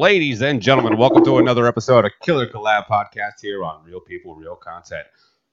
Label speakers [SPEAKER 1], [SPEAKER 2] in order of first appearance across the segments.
[SPEAKER 1] Ladies and gentlemen, welcome to another episode of Killer Collab Podcast here on Real People, Real Content.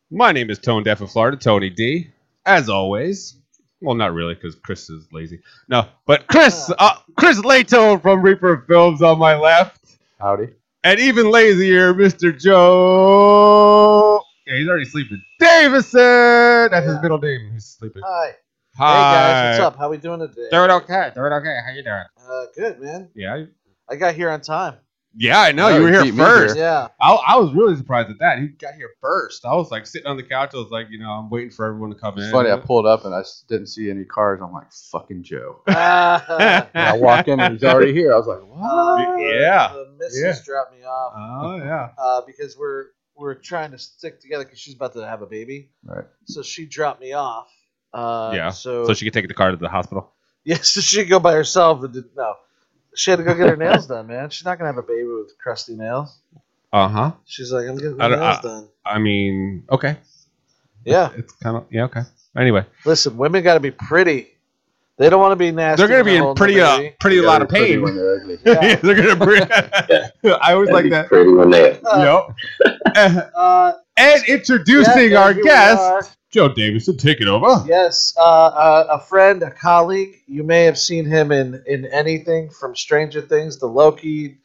[SPEAKER 1] My name is Tone Deaf in Florida, Tony D. As always, well, not really, because Chris is lazy. No, but Chris, uh, Chris Lato from Reaper Films on my left,
[SPEAKER 2] Howdy.
[SPEAKER 1] and even lazier, Mr. Joe. Yeah, he's already sleeping. Davison, that's his middle name. He's sleeping.
[SPEAKER 3] Hi.
[SPEAKER 1] Hi.
[SPEAKER 3] Hey guys, what's up? How we doing today?
[SPEAKER 1] Doing okay. Doing okay. How you doing?
[SPEAKER 3] Uh, good, man.
[SPEAKER 1] Yeah.
[SPEAKER 3] I got here on time.
[SPEAKER 1] Yeah, I know.
[SPEAKER 2] No,
[SPEAKER 1] you were here first.
[SPEAKER 2] here.
[SPEAKER 3] Yeah.
[SPEAKER 1] I, I was really surprised at that. He got here first. I was like sitting on the couch. I was like, you know, I'm waiting for everyone to come in.
[SPEAKER 2] It's
[SPEAKER 1] in.
[SPEAKER 2] funny. I pulled up and I s- didn't see any cars. I'm like, fucking Joe. And I walk in and he's already here. I was like, what?
[SPEAKER 3] uh,
[SPEAKER 1] Yeah.
[SPEAKER 3] The missus
[SPEAKER 1] Yeah.
[SPEAKER 3] dropped me off
[SPEAKER 1] Oh yeah.
[SPEAKER 3] uh, because we're we're trying to stick together because she's about to have a baby.
[SPEAKER 2] Right.
[SPEAKER 3] So she dropped me off. Uh,
[SPEAKER 1] Yeah.
[SPEAKER 3] So,
[SPEAKER 1] So she could take the car to the hospital.
[SPEAKER 3] yeah, so she could go by herself. And did, no, she had to go get her nails done, man. She's not gonna have a baby with crusty nails.
[SPEAKER 1] Uh huh.
[SPEAKER 3] She's like, I'm getting
[SPEAKER 1] I
[SPEAKER 3] my
[SPEAKER 1] don't-
[SPEAKER 3] nails
[SPEAKER 1] I-
[SPEAKER 3] done.
[SPEAKER 1] I mean, okay.
[SPEAKER 3] Yeah.
[SPEAKER 1] It's kind of yeah. Okay. Anyway,
[SPEAKER 3] Listen, women got to be pretty. They don't want to be nasty.
[SPEAKER 1] they're gonna
[SPEAKER 3] when
[SPEAKER 1] be in
[SPEAKER 3] holding
[SPEAKER 1] pretty
[SPEAKER 3] the
[SPEAKER 1] uh
[SPEAKER 3] baby.
[SPEAKER 1] pretty a lot of
[SPEAKER 2] they're
[SPEAKER 1] pain.
[SPEAKER 2] when they're ugly.
[SPEAKER 1] Yeah, they're gonna bring. I always like
[SPEAKER 4] That'd be
[SPEAKER 1] that.
[SPEAKER 4] Pretty one there.
[SPEAKER 1] Yep.
[SPEAKER 3] Uh,
[SPEAKER 1] and introducing
[SPEAKER 3] yeah,
[SPEAKER 1] our
[SPEAKER 3] here we
[SPEAKER 1] guest,
[SPEAKER 3] are.
[SPEAKER 1] Joe Davison. Take it over.
[SPEAKER 3] Yes, uh, uh, a friend, a colleague. You may have seen him in, in anything from Stranger Things to Loki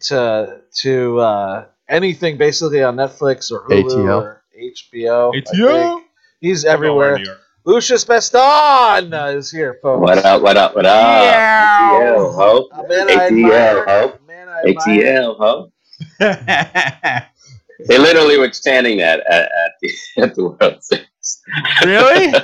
[SPEAKER 3] to to uh, anything basically on Netflix or Hulu
[SPEAKER 2] ATL.
[SPEAKER 3] or HBO. I
[SPEAKER 1] ATL?
[SPEAKER 3] He's everywhere. Lucius Baston is here, folks.
[SPEAKER 4] What up? What up? What up? ATL, ho.
[SPEAKER 3] A man I
[SPEAKER 4] ATL,
[SPEAKER 3] admire.
[SPEAKER 4] ho.
[SPEAKER 3] A man I admire.
[SPEAKER 4] ATL, ho. They literally were standing that at, at, the, at the World Series.
[SPEAKER 1] Really?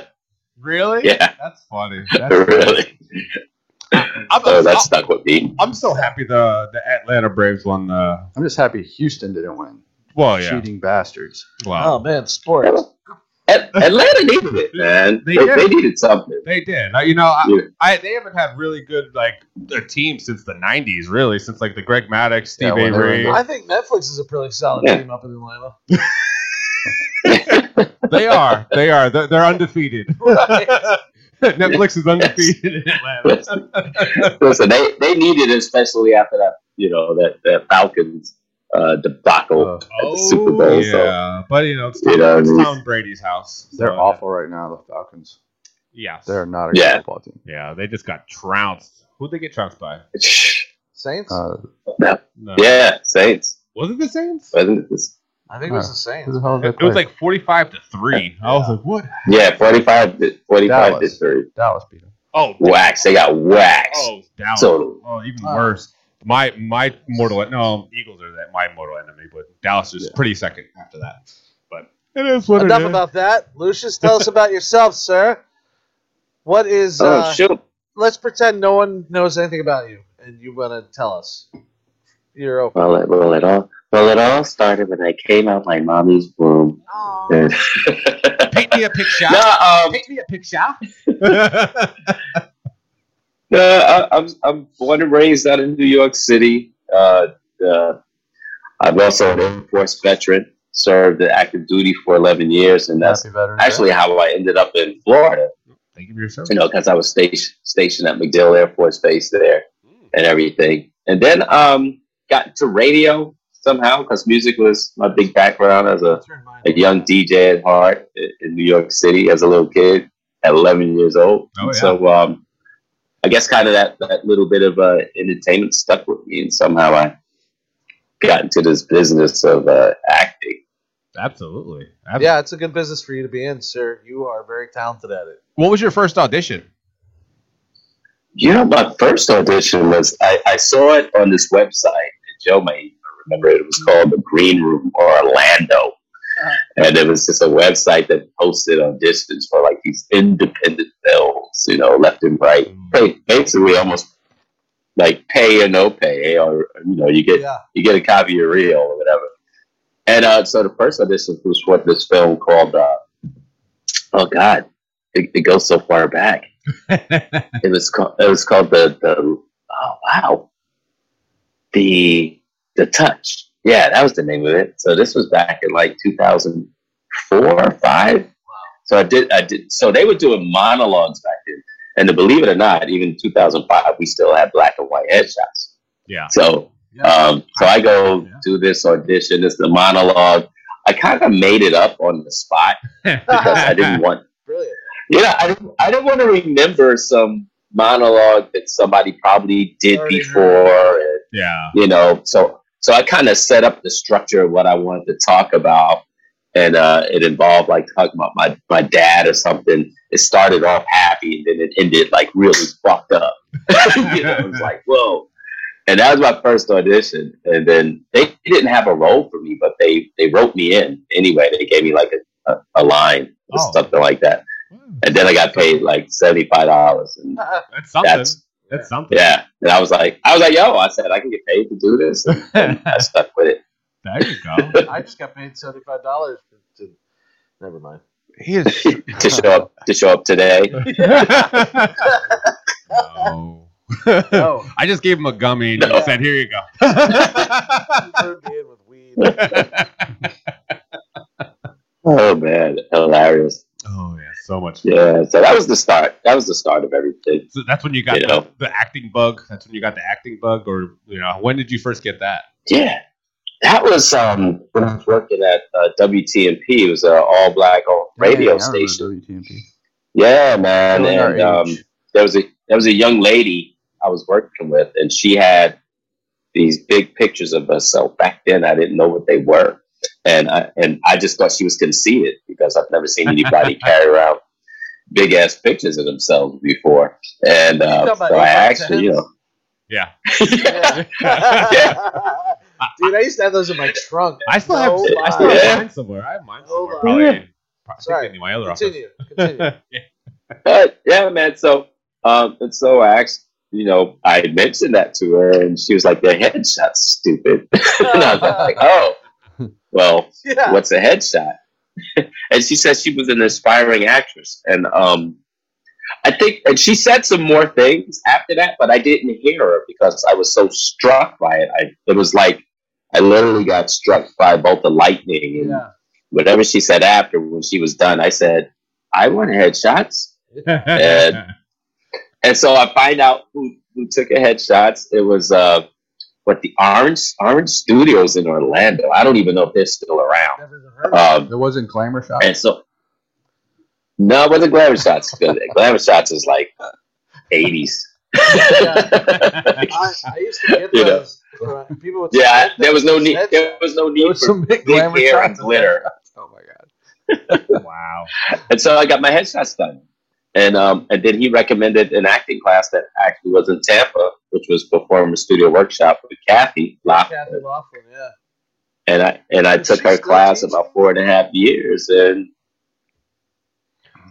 [SPEAKER 1] Really?
[SPEAKER 4] Yeah,
[SPEAKER 1] That's funny. That's
[SPEAKER 4] really.
[SPEAKER 1] I'm,
[SPEAKER 4] So that
[SPEAKER 1] I'm,
[SPEAKER 4] stuck with me.
[SPEAKER 1] I'm so happy the the Atlanta Braves won the.
[SPEAKER 2] I'm just happy Houston didn't win.
[SPEAKER 1] Well, yeah.
[SPEAKER 2] Cheating bastards.
[SPEAKER 1] Wow.
[SPEAKER 3] Oh man, sports.
[SPEAKER 4] Atlanta needed it, man.
[SPEAKER 1] They
[SPEAKER 4] They,
[SPEAKER 1] did.
[SPEAKER 4] they needed something.
[SPEAKER 1] They did. Uh, You know, I,
[SPEAKER 4] Yeah.
[SPEAKER 1] I they haven't had really good like a team since the '90s, really, since like the Greg Maddux, Steve
[SPEAKER 2] Yeah, when they were
[SPEAKER 1] Avery.
[SPEAKER 3] I think Netflix is a pretty solid
[SPEAKER 4] Yeah.
[SPEAKER 3] team up in Atlanta.
[SPEAKER 1] They are. They are. They're, they're undefeated. Netflix is undefeated in Atlanta.
[SPEAKER 4] Listen, they, they needed it, especially after that, you know, that, that Falcons uh, debacle
[SPEAKER 2] Uh,
[SPEAKER 4] at the Super Bowl. So,
[SPEAKER 1] Oh, yeah, but you know, it's
[SPEAKER 4] You
[SPEAKER 1] Tom,
[SPEAKER 4] know
[SPEAKER 1] it's? Tom Brady's house.
[SPEAKER 2] they're
[SPEAKER 1] so-
[SPEAKER 2] awful right now, the Falcons.
[SPEAKER 1] Yes.
[SPEAKER 2] They're not a
[SPEAKER 4] Yeah.
[SPEAKER 2] good football team.
[SPEAKER 1] Yeah, they just got trounced. Who'd they get trounced by?
[SPEAKER 3] Saints.
[SPEAKER 2] Uh,
[SPEAKER 1] No.
[SPEAKER 4] yeah, Saints.
[SPEAKER 1] Was it the Saints?
[SPEAKER 4] Wasn't it this?
[SPEAKER 3] I think it was the Saints.
[SPEAKER 2] who the hell
[SPEAKER 1] It,
[SPEAKER 2] did they
[SPEAKER 1] it was
[SPEAKER 2] play?
[SPEAKER 1] like 45 to 3. I was like, what?
[SPEAKER 4] Yeah, 45 to, 45 to
[SPEAKER 2] Dallas.
[SPEAKER 4] 3.
[SPEAKER 2] Dallas beat them.
[SPEAKER 1] Oh,
[SPEAKER 4] Wax. They got waxed.
[SPEAKER 1] Oh, Dallas.
[SPEAKER 4] Totally.
[SPEAKER 1] Oh, even
[SPEAKER 3] Oh.
[SPEAKER 1] worse. My my mortal no Eagles are that my mortal enemy, but Dallas is
[SPEAKER 2] Yeah.
[SPEAKER 1] pretty second after that. But it is what
[SPEAKER 3] Enough
[SPEAKER 1] it is.
[SPEAKER 3] about that. Lucius, tell us about yourself, sir. What is?
[SPEAKER 4] Oh,
[SPEAKER 3] Uh,
[SPEAKER 4] shoot.
[SPEAKER 3] let's pretend no one knows anything about you, and you want to tell us. You're open.
[SPEAKER 4] Well, it, well, it all well, it all started when I came out my mommy's womb. And
[SPEAKER 1] Paint me a picture.
[SPEAKER 4] no, um,
[SPEAKER 1] Paint me a picture.
[SPEAKER 4] no, I, I'm I'm born and raised out in New York City. Uh, uh, I'm also an Air Force veteran. Served the active duty for 11 years, and that's
[SPEAKER 2] Happy Veterans Day.
[SPEAKER 4] actually how I ended up in Florida.
[SPEAKER 1] Thank you for your service.
[SPEAKER 4] You know, because I was stationed stationed at MacDill Air Force Base there. and everything. And then um, got into radio somehow because music was my big background as a, a young DJ at heart in New York City as a little kid at 11 years old.
[SPEAKER 1] Oh, yeah.
[SPEAKER 4] So um, I guess kind of that, that little bit of uh, entertainment stuck with me, and somehow I got into this business of uh, acting.
[SPEAKER 1] Absolutely.
[SPEAKER 3] Yeah, it's a good business for you to be in, sir. You are very talented at it.
[SPEAKER 1] What was your first audition?
[SPEAKER 4] You know, my first audition was I, I saw it on this website that Joe may remember. It was called the Green Room or Orlando, and it was just a website that posted auditions for like these independent films, you know, left and right. Basically, almost like pay or no pay, or you know, you get
[SPEAKER 3] Yeah.
[SPEAKER 4] you get a copy of reel or whatever. And uh, so the first audition was for this film called uh, Oh God, it, it goes so far back. It was called. It was called the the. Oh wow. The the touch. Yeah, that was the name of it. So this was back in like 2004 or five. So I did. I did. So they were doing monologues back then, and to believe it or not, even 2005, we still had black and white headshots.
[SPEAKER 1] Yeah.
[SPEAKER 4] So
[SPEAKER 3] Yeah.
[SPEAKER 4] Um, so I go
[SPEAKER 1] Yeah.
[SPEAKER 4] do this audition. It's the monologue. I kind of made it up on the spot because I didn't want
[SPEAKER 3] Brilliant.
[SPEAKER 4] Yeah, I didn't, I didn't want to remember some monologue that somebody probably did
[SPEAKER 3] Already
[SPEAKER 4] before. And,
[SPEAKER 1] yeah.
[SPEAKER 4] you know, so so I kind of set up the structure of what I wanted to talk about, and uh, it involved like talking about my my dad or something. It started off happy, and then it ended like really fucked up. you know, it was like whoa. And that was my first audition, and then they didn't have a role for me, but they they wrote me in anyway. They gave me like a, a, a line or
[SPEAKER 1] Oh.
[SPEAKER 4] something like that and then I got paid like seventy five dollars, and
[SPEAKER 1] That's something.
[SPEAKER 4] that's
[SPEAKER 1] That's something.
[SPEAKER 4] yeah. And I was like, I was like, yo, I said I can get paid to do this, and, and I stuck with it.
[SPEAKER 1] there you go.
[SPEAKER 3] I just got paid seventy five dollars to. Never mind.
[SPEAKER 2] He is.
[SPEAKER 4] to show up to show up today.
[SPEAKER 1] no.
[SPEAKER 3] No.
[SPEAKER 1] I just gave him a gummy and
[SPEAKER 4] No.
[SPEAKER 1] he said, "Here you go."
[SPEAKER 3] You in with weed.
[SPEAKER 4] Oh man, hilarious.
[SPEAKER 1] oh yeah, so much.
[SPEAKER 4] Yeah, so that was the start. That was the start of everything.
[SPEAKER 1] So that's when you got
[SPEAKER 4] You
[SPEAKER 1] the, the acting bug. That's when you got the acting bug, or you know, when did you first get that?
[SPEAKER 4] Yeah, that was um when I was working at uh, WTMP. It was an all black radio
[SPEAKER 2] Yeah,
[SPEAKER 4] station.
[SPEAKER 2] WTMP.
[SPEAKER 4] Yeah, man, and um, there was a there was a young lady I was working with, and she had these big pictures of herself. Back then, I didn't know what they were, and I and I just thought she was conceited because I've never seen anybody carry around big ass pictures of themselves before. And uh, so I
[SPEAKER 3] eight by
[SPEAKER 4] asked her, you know,
[SPEAKER 1] Yeah,
[SPEAKER 3] Dude, I used to have those in my trunk.
[SPEAKER 1] I still
[SPEAKER 3] No
[SPEAKER 1] have. I still have
[SPEAKER 4] Yeah.
[SPEAKER 1] mine somewhere. I have mine somewhere.
[SPEAKER 3] lie.
[SPEAKER 1] Probably.
[SPEAKER 4] Yeah.
[SPEAKER 1] in- I
[SPEAKER 3] Sorry.
[SPEAKER 1] in my other office.
[SPEAKER 3] Continue. Continue.
[SPEAKER 4] Uh, yeah, man. So, um, and so I asked, you know, I had mentioned that to her, and she was like, "The headshot's stupid," and I was like, "Oh, well,
[SPEAKER 3] yeah.
[SPEAKER 4] what's a headshot?" and she said she was an aspiring actress, and um, I think, and she said some more things after that, but I didn't hear her because I was so struck by it. I, it was like I literally got struck by both the lightning and
[SPEAKER 3] Yeah.
[SPEAKER 4] whatever she said after when she was done. I said, "I want headshots." And- And so I find out who, who took a headshots. It was uh, what the Orange Orange Studios in Orlando. I don't even know if they're still around.
[SPEAKER 3] Never even heard of
[SPEAKER 4] Um,
[SPEAKER 2] It wasn't glamour Shots,
[SPEAKER 4] and so, no, it wasn't Glamour Shots. 'cause Glamour Shots is like eighties.
[SPEAKER 3] it. I, I used to get
[SPEAKER 4] You know.
[SPEAKER 3] those. uh, people would
[SPEAKER 4] yeah,
[SPEAKER 3] say
[SPEAKER 4] there was no need. There was no need
[SPEAKER 2] was
[SPEAKER 4] for
[SPEAKER 2] some big
[SPEAKER 4] big hair and glitter.
[SPEAKER 2] Oh my god.
[SPEAKER 1] wow.
[SPEAKER 4] And so I got my headshots done. And um, and then he recommended an acting class that actually was in Tampa, which was Performance Studio Workshop with Kathy
[SPEAKER 3] Kathy
[SPEAKER 4] Loughlin.
[SPEAKER 3] Yeah.
[SPEAKER 4] And I and I
[SPEAKER 3] Is
[SPEAKER 4] took her class about four and a half years, and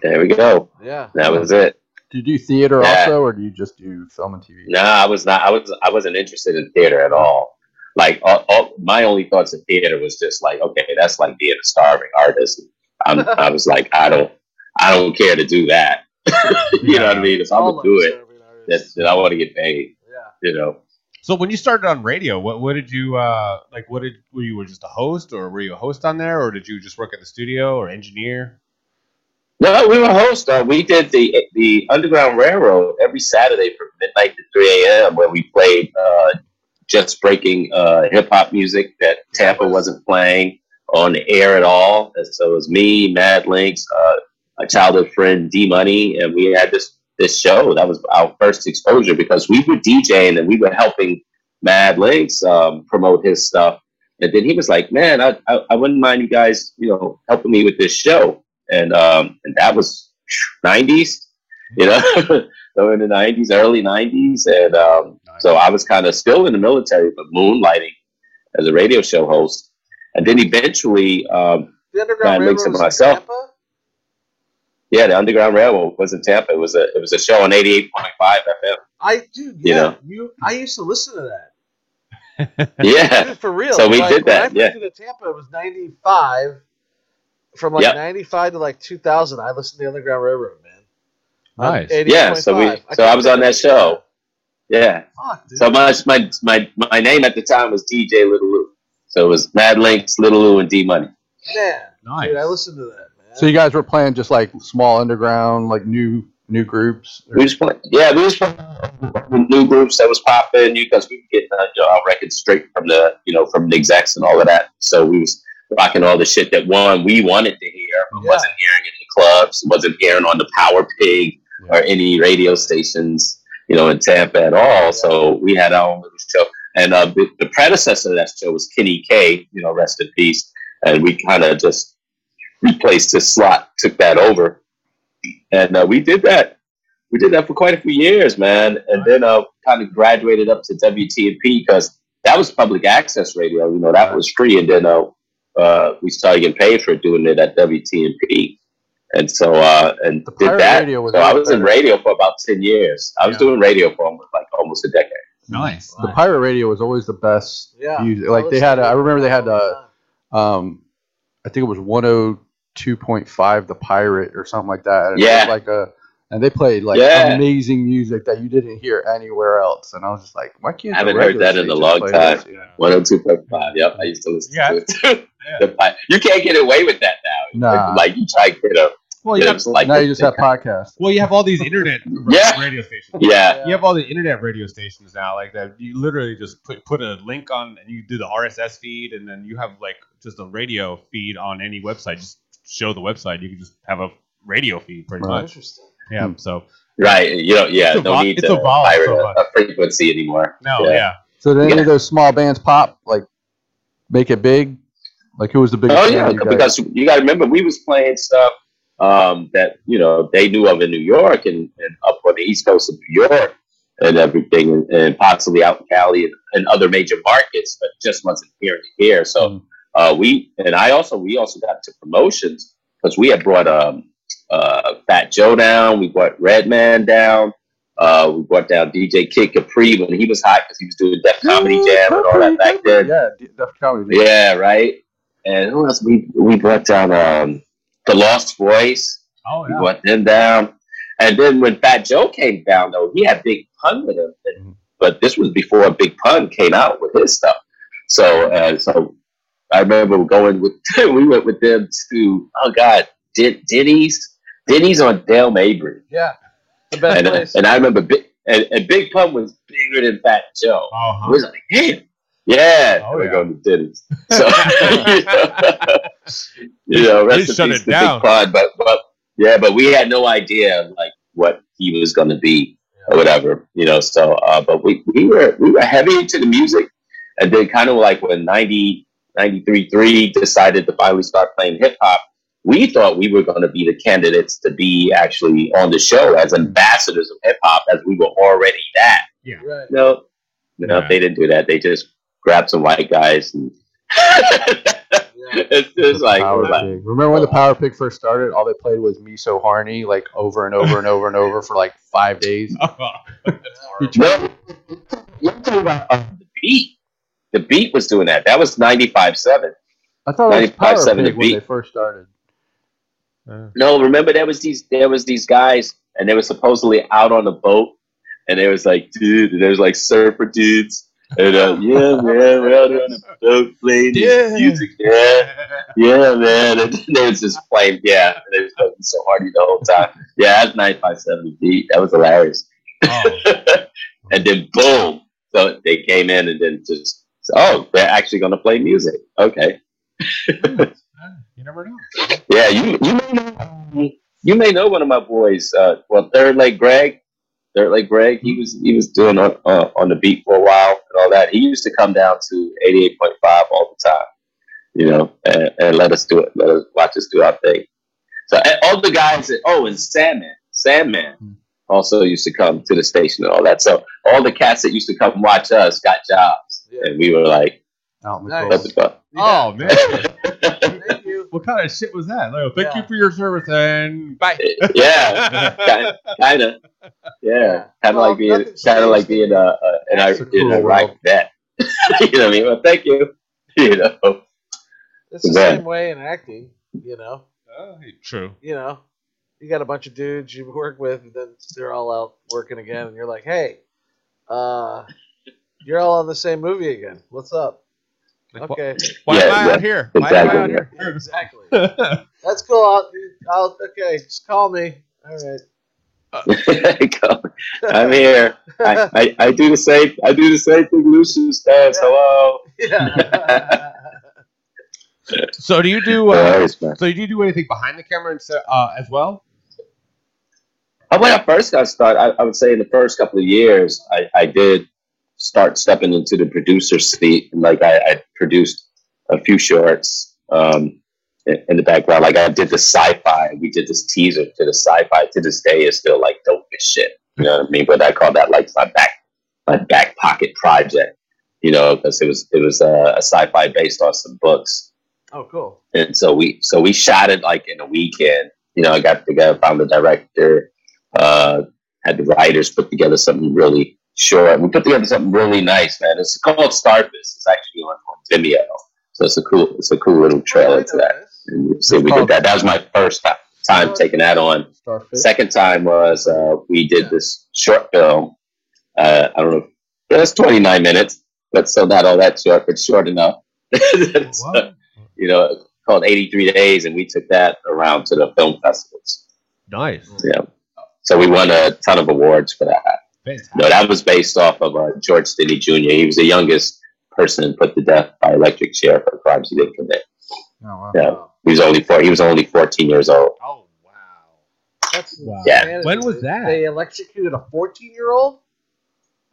[SPEAKER 4] there we go.
[SPEAKER 3] Yeah.
[SPEAKER 4] That was it.
[SPEAKER 2] Do you do theater
[SPEAKER 4] Yeah.
[SPEAKER 2] also, or do you just do film and TV?
[SPEAKER 4] No, I was not. I was. I wasn't interested in theater at all. Like, all, all, my only thoughts of theater was just like, okay, that's like being a starving artist. I'm, I was like, I don't, I don't care to do that. you know what I mean? If I'm gonna do it,
[SPEAKER 3] serving
[SPEAKER 4] then, then I want to get paid.
[SPEAKER 3] Yeah.
[SPEAKER 4] You know?
[SPEAKER 1] So when you started on radio, what what did you uh like? What did were you just a host, or were you a host on there, or did you just work at the studio or engineer?
[SPEAKER 4] No, we were hosts. Uh, we did the the Underground Railroad every Saturday from midnight to three a.m. where we played uh, just breaking uh, hip hop music that Tampa wasn't playing on the air at all. And so it was me, Mad Links, uh, a childhood friend, D Money, and we had this this show. That was our first exposure because we were DJing and we were helping Mad Links um, promote his stuff. And then he was like, "Man, I, I I wouldn't mind you guys, you know, helping me with this show." And um, and that was '90s, you know, so in the '90s, early '90s, and um, so I was kind of still in the military, but moonlighting as a radio show host. And then eventually, um,
[SPEAKER 3] The Underground
[SPEAKER 4] Mad Links
[SPEAKER 3] Railroad
[SPEAKER 4] and myself.
[SPEAKER 3] Tampa?
[SPEAKER 4] Yeah, the Underground Railroad was in Tampa. It was a it was a show on 88.5 FM.
[SPEAKER 3] I dude,
[SPEAKER 4] You
[SPEAKER 3] yeah,
[SPEAKER 4] know.
[SPEAKER 3] you. I used to listen to that.
[SPEAKER 4] Yeah,
[SPEAKER 3] Dude, for real.
[SPEAKER 4] So we
[SPEAKER 3] like,
[SPEAKER 4] did that,
[SPEAKER 3] When I
[SPEAKER 4] yeah.
[SPEAKER 3] moved to Tampa, it was ninety five. From like
[SPEAKER 4] Yep.
[SPEAKER 3] ninety five to like two thousand, I listened to the Underground Railroad, man.
[SPEAKER 1] Nice.
[SPEAKER 3] 88.5.
[SPEAKER 4] Yeah, so we- so
[SPEAKER 3] couldn't
[SPEAKER 4] I was on that
[SPEAKER 3] of it.
[SPEAKER 4] show. yeah.
[SPEAKER 3] Fuck, dude.
[SPEAKER 4] So my my my my name at the time was DJ Little Lou. So it was Mad Links, Little Lou, and D Money.
[SPEAKER 3] Yeah.
[SPEAKER 1] Nice.
[SPEAKER 3] dude, I listened to that, man.
[SPEAKER 2] So you guys were playing just like small underground, like new new groups.
[SPEAKER 4] We was playing, yeah, we was playing new groups that was popping because we were getting uh, you know, our records straight from the you know from the execs and all of that. So we was rocking all the shit that one we wanted to hear, but
[SPEAKER 3] Yeah.
[SPEAKER 4] wasn't hearing in the clubs, wasn't hearing on the Power Pig or any radio stations, you know, in Tampa at all. So we had our own little show, and uh, the, the predecessor of that show was Kenny K, you know, rest in peace, and we kind of just replaced his slot, took that over, and uh, we did that. We did that for quite a few years, man, and then uh, kind of graduated up to WTMP because that was public access radio. You know, that was free, and then uh, uh, we started getting paid for doing it at WTMP, and so uh, and
[SPEAKER 2] The
[SPEAKER 4] did that.
[SPEAKER 2] radio was
[SPEAKER 4] so I
[SPEAKER 2] always
[SPEAKER 4] was in radio for about ten years. I was
[SPEAKER 1] Yeah.
[SPEAKER 4] doing radio for almost like almost a decade.
[SPEAKER 1] Nice.
[SPEAKER 2] The pirate radio was always the best.
[SPEAKER 3] Yeah.
[SPEAKER 2] music. Like they had, a, I remember they had a, um, I think it was 102.5 The Pirate or something like that. And
[SPEAKER 4] Yeah.
[SPEAKER 2] like a, and they played like
[SPEAKER 4] Yeah.
[SPEAKER 2] amazing music that you didn't hear anywhere else. And I was just like, why can't
[SPEAKER 4] I
[SPEAKER 2] the
[SPEAKER 4] haven't heard that in a long
[SPEAKER 2] play
[SPEAKER 4] time.
[SPEAKER 2] this? Yeah.
[SPEAKER 4] One hundred two point five. Yep, I used to listen
[SPEAKER 1] Yeah.
[SPEAKER 4] to it too.
[SPEAKER 1] Yeah.
[SPEAKER 4] The pi- you can't get away with that now.
[SPEAKER 2] Nah.
[SPEAKER 4] Like you try to get a.
[SPEAKER 1] Well, you have,
[SPEAKER 4] like
[SPEAKER 2] now you just have podcasts.
[SPEAKER 1] well, you have all these internet
[SPEAKER 4] Yeah.
[SPEAKER 1] radio stations.
[SPEAKER 4] Yeah.
[SPEAKER 1] You have all the internet radio stations now, like that. You literally just put put a link on, and you do the RSS feed, and then you have like just a radio feed on any website. Just show the website. You can just have a radio feed, pretty
[SPEAKER 2] Right.
[SPEAKER 1] much.
[SPEAKER 3] Interesting.
[SPEAKER 1] Yeah.
[SPEAKER 2] Hmm.
[SPEAKER 1] So
[SPEAKER 4] Right. You know. Yeah.
[SPEAKER 1] It's
[SPEAKER 4] no
[SPEAKER 1] evol-
[SPEAKER 4] need
[SPEAKER 1] it's
[SPEAKER 4] to
[SPEAKER 1] evolved
[SPEAKER 4] pirate
[SPEAKER 1] so
[SPEAKER 4] a,
[SPEAKER 1] much.
[SPEAKER 4] a frequency anymore.
[SPEAKER 1] no,
[SPEAKER 4] Yeah.
[SPEAKER 1] yeah.
[SPEAKER 2] So did any
[SPEAKER 4] Yeah.
[SPEAKER 2] of those small bands pop? Like, make it big? Like, who was the biggest?
[SPEAKER 4] Oh yeah,
[SPEAKER 2] you
[SPEAKER 4] because you got to remember we was playing stuff um, that you know they knew of in New York and, and up on the East Coast of New York and everything, and, and possibly out in Cali and, and other major markets, but just wasn't here and here. So
[SPEAKER 2] Mm.
[SPEAKER 4] Uh, we and I also we also got to promotions because we had brought um, uh, Fat Joe down, we brought Redman down. Uh, we brought down DJ Kid Capri when he was hot because he was doing Def Comedy Jam and all that back then.
[SPEAKER 2] Yeah, Def Comedy.
[SPEAKER 4] Yeah, right. And who else? We we brought down um, the Lost Boyz.
[SPEAKER 1] Oh yeah.
[SPEAKER 4] We brought them down. And then when Fat Joe came down, though, he had Big Pun with him. And-
[SPEAKER 2] Mhm.
[SPEAKER 4] But this was before Big Pun came out with his stuff. So, uh, so I remember going with we went with them to oh god, Den- Denny's, Denny's on Dale Mabry,
[SPEAKER 3] Yeah. The best
[SPEAKER 4] and,
[SPEAKER 3] place.
[SPEAKER 4] and I remember Big and, and Big Pun was bigger than Fat Joe.
[SPEAKER 1] Oh,
[SPEAKER 4] I
[SPEAKER 1] huh?
[SPEAKER 4] was like, damn. Yeah,
[SPEAKER 1] Oh,
[SPEAKER 4] we're
[SPEAKER 1] yeah.
[SPEAKER 4] going to Denny's. So, you know, rest in peace to
[SPEAKER 1] down.
[SPEAKER 4] Big Pun, but, but yeah, but we had no idea like what he was going to be or whatever, you know. So, uh, but we, we were we were heavy into the music, and then kind of like when 90, 93 3 decided to finally start playing hip hop. We thought we were going to be the candidates to be actually on the show as ambassadors of hip hop, as we were already that.
[SPEAKER 3] Right.
[SPEAKER 4] No, no,
[SPEAKER 1] Yeah.
[SPEAKER 4] they didn't do that. They just grabbed some white guys and it's just like, like
[SPEAKER 2] Remember when the Power Pig first started? All they played was "Me So Horny" like over and over and over and over for like five days.
[SPEAKER 4] no, you're talking about uh, the beat. The beat was doing that. That was 95.7.
[SPEAKER 2] I thought it was
[SPEAKER 4] 95
[SPEAKER 2] Power
[SPEAKER 4] seven
[SPEAKER 2] Pig
[SPEAKER 4] to
[SPEAKER 2] when
[SPEAKER 4] beat.
[SPEAKER 2] they first started.
[SPEAKER 4] No, remember there was these there was these guys and they were supposedly out on a boat and there was like dude and there was like surfer dudes and uh, yeah man we're out on a boat playing
[SPEAKER 1] Yeah.
[SPEAKER 4] music yeah yeah man and they was just playing yeah and they was going so hardy the whole time yeah that's 957 beat that was hilarious
[SPEAKER 1] Oh.
[SPEAKER 4] and then boom so they came in and then just oh they're actually going to play music okay
[SPEAKER 1] you never know.
[SPEAKER 4] Yeah, you you may know you may know one of my boys. Uh, well, Third Leg Greg, Third Leg Greg. He was he was doing on uh, on the beat for a while and all that. He used to come down to eighty eight point five all the time, you know, and, and let us do it. Let us watch us do our thing. So all the guys that oh, and Sandman, Sandman also used to come to the station and all that. So all the cats that used to come watch us got jobs,
[SPEAKER 3] Yeah.
[SPEAKER 4] and we were like,
[SPEAKER 2] Out in the
[SPEAKER 3] Nice.
[SPEAKER 4] what the fuck.
[SPEAKER 1] Oh man,
[SPEAKER 3] Thank you.
[SPEAKER 1] what kind of shit was that? Like, thank
[SPEAKER 3] Yeah.
[SPEAKER 1] you for your service and bye.
[SPEAKER 4] yeah, kind of. Yeah, kind of
[SPEAKER 3] Well,
[SPEAKER 4] like being,
[SPEAKER 3] nothing
[SPEAKER 4] kind of like being a, a an
[SPEAKER 2] It's a cool
[SPEAKER 4] Iraq vet. you know what I mean? Well, thank you. You know,
[SPEAKER 3] It's the
[SPEAKER 4] Yeah.
[SPEAKER 3] same way in acting, you know.
[SPEAKER 1] Oh, True.
[SPEAKER 3] You know, you got a bunch of dudes you work with, and then they're all out working again, and you're like, hey, uh, you're all on the same movie again. What's up?
[SPEAKER 1] Like,
[SPEAKER 3] Okay,
[SPEAKER 1] Why
[SPEAKER 4] Yeah,
[SPEAKER 1] am I
[SPEAKER 4] yeah,
[SPEAKER 1] out here? Why am I out
[SPEAKER 4] exactly.
[SPEAKER 1] here?
[SPEAKER 3] exactly. That's cool. I'll, I'll okay. Just call me. All right.
[SPEAKER 4] I'm here. I, I, I do the same. I do the same thing. Lucius does. Hello.
[SPEAKER 3] Yeah.
[SPEAKER 1] So do you do?
[SPEAKER 4] Uh,
[SPEAKER 1] Uh, so do you do anything behind the camera and uh, as well?
[SPEAKER 4] Uh, When I first got started, I, I would say in the first couple of years, I, I did start stepping into the producer seat. And like I, I produced a few shorts um, in, in the background. Like I did the sci-fi. We did this teaser to the sci-fi. To this day, is still like dope as shit. You know what I mean? But I call that like my back my back pocket project. You know, because it was it was uh, a sci-fi based on some books
[SPEAKER 3] oh, cool.
[SPEAKER 4] and so we so we shot it like in a weekend. You know, I got together, found the director, uh, had the writers put together something really short. We put together something really nice, man. It's called Starfish. It's actually on, on Vimeo, so it's a cool it's a cool little trailer to that. And so we did that. That was my first ti- time taking that on.
[SPEAKER 2] Starfish.
[SPEAKER 4] Second time was uh, we did this short film. Uh, I don't know. It's 29 minutes, but so not all that short, but short enough. So, you know, called 83 Days, and we took that around to the film festivals.
[SPEAKER 1] Nice.
[SPEAKER 4] Yeah. So we won a ton of awards for that.
[SPEAKER 1] Fantastic.
[SPEAKER 4] No, that was based off of uh, George Stinney Jr. He was the youngest person put to death by electric chair for crimes he didn't commit.
[SPEAKER 2] Oh, wow.
[SPEAKER 4] Yeah. He was only four. He was only 14 years old.
[SPEAKER 1] Oh wow.
[SPEAKER 3] That's
[SPEAKER 1] Wow.
[SPEAKER 4] Yeah.
[SPEAKER 3] insanity.
[SPEAKER 1] When was that?
[SPEAKER 3] They electrocuted a 14 year old?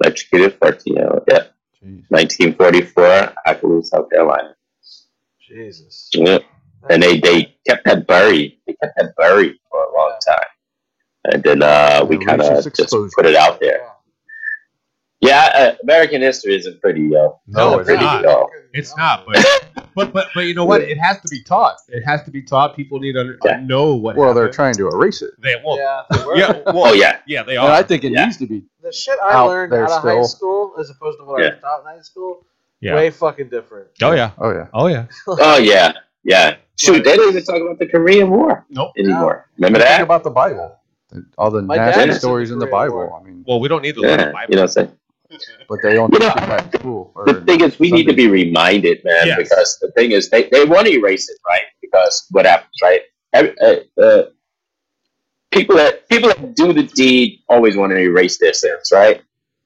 [SPEAKER 4] Electrocuted 14 year old. Yeah.
[SPEAKER 2] Jeez.
[SPEAKER 4] 1944, Appaloosa, South Carolina.
[SPEAKER 3] Jesus.
[SPEAKER 4] Yeah. And they, they kept that buried. They kept that buried for a long time. And then uh, we kind of just
[SPEAKER 2] exposure.
[SPEAKER 4] put it out there. Yeah, uh, American history isn't pretty, uh,
[SPEAKER 1] No,
[SPEAKER 2] it's
[SPEAKER 4] pretty
[SPEAKER 1] not.
[SPEAKER 4] at.
[SPEAKER 1] It's not, but but but but you know what? It has to be taught. It has to be taught. People need to
[SPEAKER 4] Yeah.
[SPEAKER 1] know what.
[SPEAKER 2] Well, they're trying to erase it.
[SPEAKER 1] They will.
[SPEAKER 3] Yeah. they were.
[SPEAKER 1] yeah, well,
[SPEAKER 4] Oh, yeah.
[SPEAKER 1] yeah, they
[SPEAKER 2] And I think it
[SPEAKER 4] Yeah.
[SPEAKER 2] needs to be.
[SPEAKER 3] The shit I
[SPEAKER 2] Out
[SPEAKER 3] learned
[SPEAKER 2] there
[SPEAKER 3] out of high school as opposed to what I
[SPEAKER 4] Yeah.
[SPEAKER 3] was taught in high school,
[SPEAKER 1] Yeah.
[SPEAKER 3] way fucking different.
[SPEAKER 1] Oh yeah.
[SPEAKER 2] Oh yeah.
[SPEAKER 1] Oh yeah.
[SPEAKER 4] Oh, yeah. Yeah. Shoot, they don't even talk about the Korean War
[SPEAKER 1] Nope.
[SPEAKER 4] anymore. Remember
[SPEAKER 2] Think
[SPEAKER 4] that?
[SPEAKER 2] about the Bible. All the
[SPEAKER 3] My dad
[SPEAKER 2] nasty
[SPEAKER 3] was
[SPEAKER 2] stories in the
[SPEAKER 3] Korean
[SPEAKER 2] Bible.
[SPEAKER 3] War.
[SPEAKER 2] I mean,
[SPEAKER 1] Well, we don't need to learn the
[SPEAKER 4] Yeah.
[SPEAKER 1] Bible.
[SPEAKER 4] You know what I'm saying?
[SPEAKER 2] but they don't
[SPEAKER 4] You
[SPEAKER 2] teach
[SPEAKER 4] know,
[SPEAKER 2] that school. Or
[SPEAKER 4] The thing is, we need to be reminded, man,
[SPEAKER 1] Yes.
[SPEAKER 4] because the thing is, they, they want to erase it, right? Because what happens, right? Every, uh, uh, people that people that do the deed always want to erase their sins, right?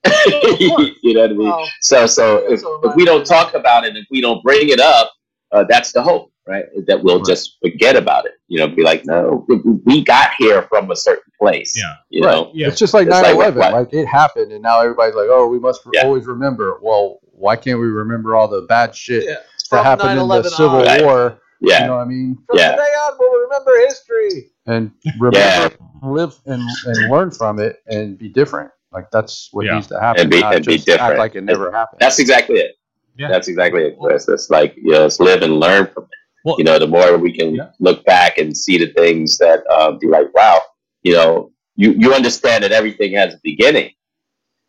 [SPEAKER 4] you know what I mean?
[SPEAKER 3] Well,
[SPEAKER 4] So, so if,
[SPEAKER 3] So
[SPEAKER 4] if we don't talk about it, if we don't bring it up, uh, that's the hope, right? That we'll
[SPEAKER 2] Right.
[SPEAKER 4] just forget about it. You know, be like, no, we- we got here from a certain place.
[SPEAKER 1] Yeah.
[SPEAKER 4] You
[SPEAKER 2] Right.
[SPEAKER 4] know,
[SPEAKER 1] Yeah.
[SPEAKER 2] It's just like
[SPEAKER 4] It's
[SPEAKER 2] 9
[SPEAKER 4] like
[SPEAKER 2] 11.
[SPEAKER 4] what-
[SPEAKER 2] Like, it happened, and now everybody's like, oh, we must
[SPEAKER 4] Yeah.
[SPEAKER 2] always remember. Well, why can't we remember all the bad shit
[SPEAKER 3] yeah.
[SPEAKER 2] that
[SPEAKER 3] From
[SPEAKER 2] happened in the Civil
[SPEAKER 3] on.
[SPEAKER 4] Right.
[SPEAKER 2] War?
[SPEAKER 4] yeah,
[SPEAKER 2] You know what I mean?
[SPEAKER 3] From
[SPEAKER 4] Yeah.
[SPEAKER 3] today on, we'll remember history.
[SPEAKER 2] And remember, live and, and learn from it and be different. Like, that's what
[SPEAKER 1] Yeah.
[SPEAKER 2] needs to happen.
[SPEAKER 4] And be-
[SPEAKER 2] not
[SPEAKER 4] and be
[SPEAKER 2] just act
[SPEAKER 4] different.
[SPEAKER 2] like it never happened.
[SPEAKER 4] that's exactly it.
[SPEAKER 1] Yeah.
[SPEAKER 4] That's exactly it, Chris. It's like, you know, let's live and learn from it.
[SPEAKER 1] Well-
[SPEAKER 4] you know, the more we can
[SPEAKER 1] Yeah.
[SPEAKER 4] look back and see the things that uh, be like, wow, you know, you, you understand that everything has a beginning.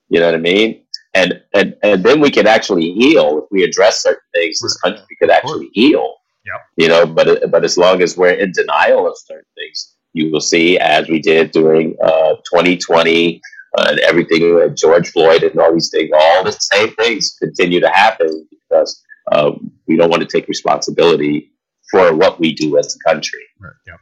[SPEAKER 4] You know what I mean? And, and and then we can actually heal if we address certain things. This country could actually heal.
[SPEAKER 1] Yep.
[SPEAKER 4] You know, but but as long as we're in denial of certain things, you will see, as we did during uh, 2020 uh, and everything with George Floyd and all these things, all the same things continue to happen because uh, we don't want to take responsibility for what we do as a country.
[SPEAKER 1] Right. Yep.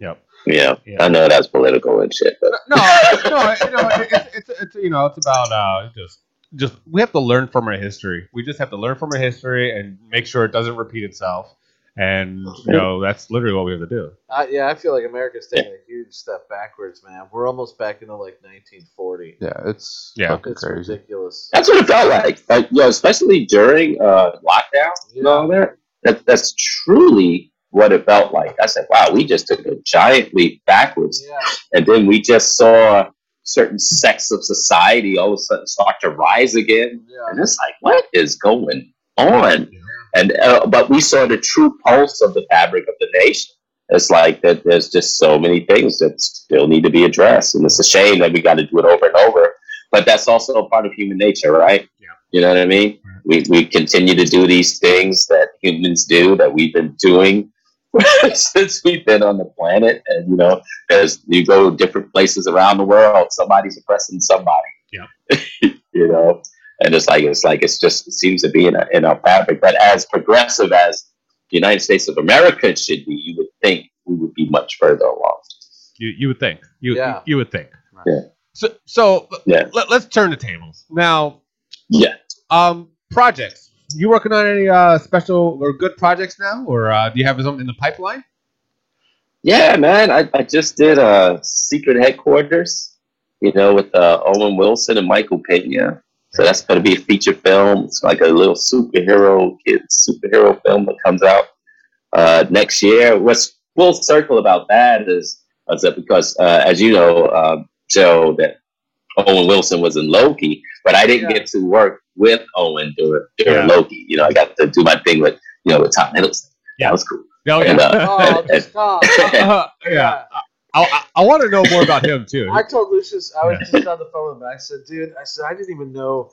[SPEAKER 1] Yep.
[SPEAKER 4] Yeah,
[SPEAKER 1] Yeah.
[SPEAKER 4] I know that's political and shit, but
[SPEAKER 1] No, no, you know, it's, it's, it's you know, it's about uh, just just we have to learn from our history. We just have to learn from our history and make sure it doesn't repeat itself. And you know, that's literally what we have to do.
[SPEAKER 3] Uh, yeah, I feel like America's taking a huge step backwards, man. We're almost back into like 1940.
[SPEAKER 2] yeah, it's
[SPEAKER 1] Yeah.
[SPEAKER 3] It's
[SPEAKER 2] crazy.
[SPEAKER 3] ridiculous.
[SPEAKER 4] that's what it felt like. Like, you know, especially during uh, lockdown and all that. That that's truly what it felt like. I said, "Wow, we just took a giant leap backwards."
[SPEAKER 3] Yeah,
[SPEAKER 4] and then we just saw certain sects of society all of a sudden start to rise again
[SPEAKER 3] yeah.
[SPEAKER 4] and it's like what is going on and uh, but we saw the true pulse of the fabric of the nation. It's like that there's just so many things that still need to be addressed. And it's a shame that we got to do it over and over. But that's also a part of human nature right?
[SPEAKER 1] Yeah.
[SPEAKER 4] you know what i mean? We, we continue to do these things that humans do that we've been doing since we've been on the planet. And you know as you go different places around the world somebody's oppressing somebody.
[SPEAKER 1] Yeah.
[SPEAKER 4] you know and it's like it's like it's just it seems to be in our, in our fabric but as progressive as the united states of america should be you would think we would be much further along
[SPEAKER 1] You you would think you
[SPEAKER 3] Yeah.
[SPEAKER 1] you would think.
[SPEAKER 4] Yeah.
[SPEAKER 1] So, so
[SPEAKER 4] Yeah.
[SPEAKER 1] let, us turn the tables now.
[SPEAKER 4] Yeah.
[SPEAKER 1] Um, projects. You working on any uh, special or good projects now, or uh, do you have something in the pipeline?
[SPEAKER 4] Yeah, man. I, I just did a secret headquarters, you know, with uh, Owen Wilson and Michael Pena. So that's going to be a feature film. It's like a little superhero kid superhero film that comes out uh, next year. What's full circle about that is, is that because, uh, as you know, uh, Joe, that Owen Wilson was in Loki, but I didn't
[SPEAKER 3] Yeah.
[SPEAKER 4] get to work with Owen during, during
[SPEAKER 1] Yeah.
[SPEAKER 4] Loki. You know, I got to do my thing with, you know, with Tom Hiddleston.
[SPEAKER 1] Yeah.
[SPEAKER 4] That was cool.
[SPEAKER 1] Oh
[SPEAKER 4] And, uh,
[SPEAKER 3] Oh, just stop.
[SPEAKER 1] Uh, yeah. I, I, I want to know more about him too.
[SPEAKER 3] I told Lucius I was just on the phone with him. I said, "Dude, I said I didn't even know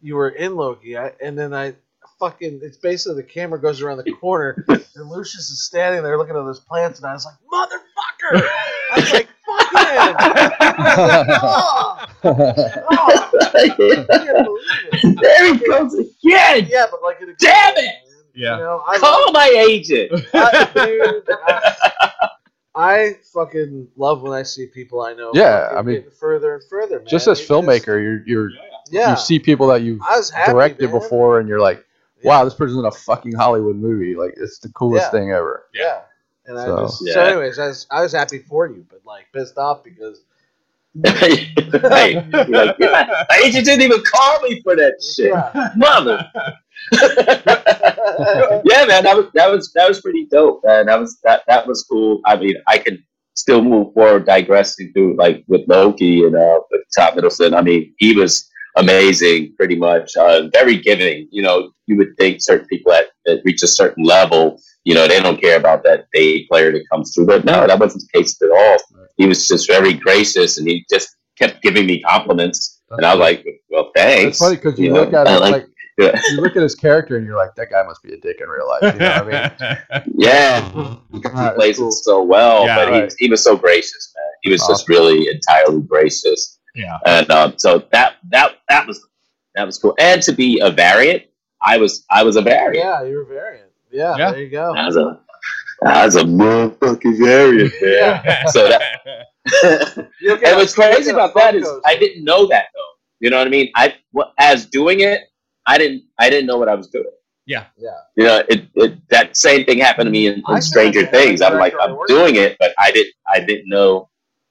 [SPEAKER 3] you were in Loki." I, and then I fucking it's basically the camera goes around the corner and Lucius is standing there looking at those plants, and I was like, "Motherfucker!" I was like, "Fuck him!" I was like, "Oh, oh, I can't believe it."
[SPEAKER 4] there he goes again.
[SPEAKER 3] Yeah, but like in a
[SPEAKER 4] Damn it!
[SPEAKER 1] Yeah.
[SPEAKER 3] You know, I
[SPEAKER 4] Call my agent.
[SPEAKER 3] I, dude, I, I fucking love when I see people I know.
[SPEAKER 2] Yeah, I mean,
[SPEAKER 3] further and further. Man.
[SPEAKER 2] just as
[SPEAKER 3] It
[SPEAKER 2] filmmaker, you're you're
[SPEAKER 3] yeah,
[SPEAKER 2] you see people that you've
[SPEAKER 3] happy,
[SPEAKER 2] directed
[SPEAKER 3] man.
[SPEAKER 2] before, and you're like, wow, this person's in a fucking Hollywood movie. Like it's the coolest
[SPEAKER 3] Yeah.
[SPEAKER 2] thing ever.
[SPEAKER 3] Yeah. And I
[SPEAKER 2] So-
[SPEAKER 3] just so anyways, I was I was happy for you, but like pissed off because
[SPEAKER 4] hey, like, yeah, my agent didn't even call me for that shit,
[SPEAKER 3] yeah.
[SPEAKER 4] mother. yeah, man, that was that was that was pretty dope, man. That was that that was cool. I mean, I can still move forward, digressing through like with Loki and uh, with Tom Hiddleston. I mean, he was amazing, pretty much. Uh, very giving. You know, you would think certain people that, that reach a certain level, you know, they don't care about that day player that comes through. But no, that wasn't the case at all. He was just very gracious, and he just kept giving me compliments. And I was like, "Well, thanks."
[SPEAKER 2] It's funny because you,
[SPEAKER 4] You
[SPEAKER 2] look
[SPEAKER 4] know,
[SPEAKER 2] at it
[SPEAKER 4] like-
[SPEAKER 2] like,
[SPEAKER 4] Yeah.
[SPEAKER 2] you look at his character and you're like, that guy must be a dick in real life. You know what I mean?
[SPEAKER 4] Yeah, he plays
[SPEAKER 2] cool.
[SPEAKER 4] it so well,
[SPEAKER 1] Yeah,
[SPEAKER 4] but he,
[SPEAKER 2] right.
[SPEAKER 4] he was so gracious, man. He was just really entirely gracious,
[SPEAKER 1] yeah.
[SPEAKER 4] and um, so that that that was that was cool. And to be a variant, I was I was a variant.
[SPEAKER 3] Yeah, you were variant. Yeah,
[SPEAKER 1] Yeah.
[SPEAKER 3] there you go.
[SPEAKER 4] I was a I was a motherfucking variant, man. So that and what's crazy about that is I didn't know that though. You know what I mean? I what, as doing it, I didn't I didn't know what I was doing.
[SPEAKER 1] Yeah.
[SPEAKER 3] Yeah.
[SPEAKER 4] You know, it, it that same thing happened to me in, in Stranger Things. I'm like,
[SPEAKER 3] I
[SPEAKER 4] I'm doing it, but I didn't I didn't know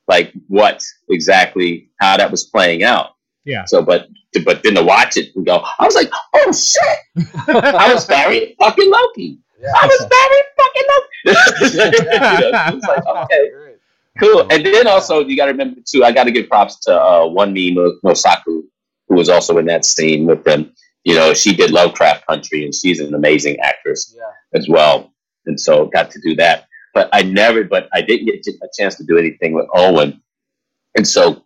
[SPEAKER 4] like what exactly how that was playing out.
[SPEAKER 1] Yeah.
[SPEAKER 4] So, but but then to watch it and go, I was like, oh shit, I was very fucking Loki.
[SPEAKER 3] Yeah.
[SPEAKER 4] I was very fucking Loki. you know, it's like, okay, Cool. And then also you got to remember too. I got to give props to uh, Wunmi Mo- Mosaku, who was also in that scene with them. You know, she did Lovecraft Country, and she's an amazing actress
[SPEAKER 3] Yeah.
[SPEAKER 4] as well. And so got to do that. But I never, but I didn't get a chance to do anything with Owen. And so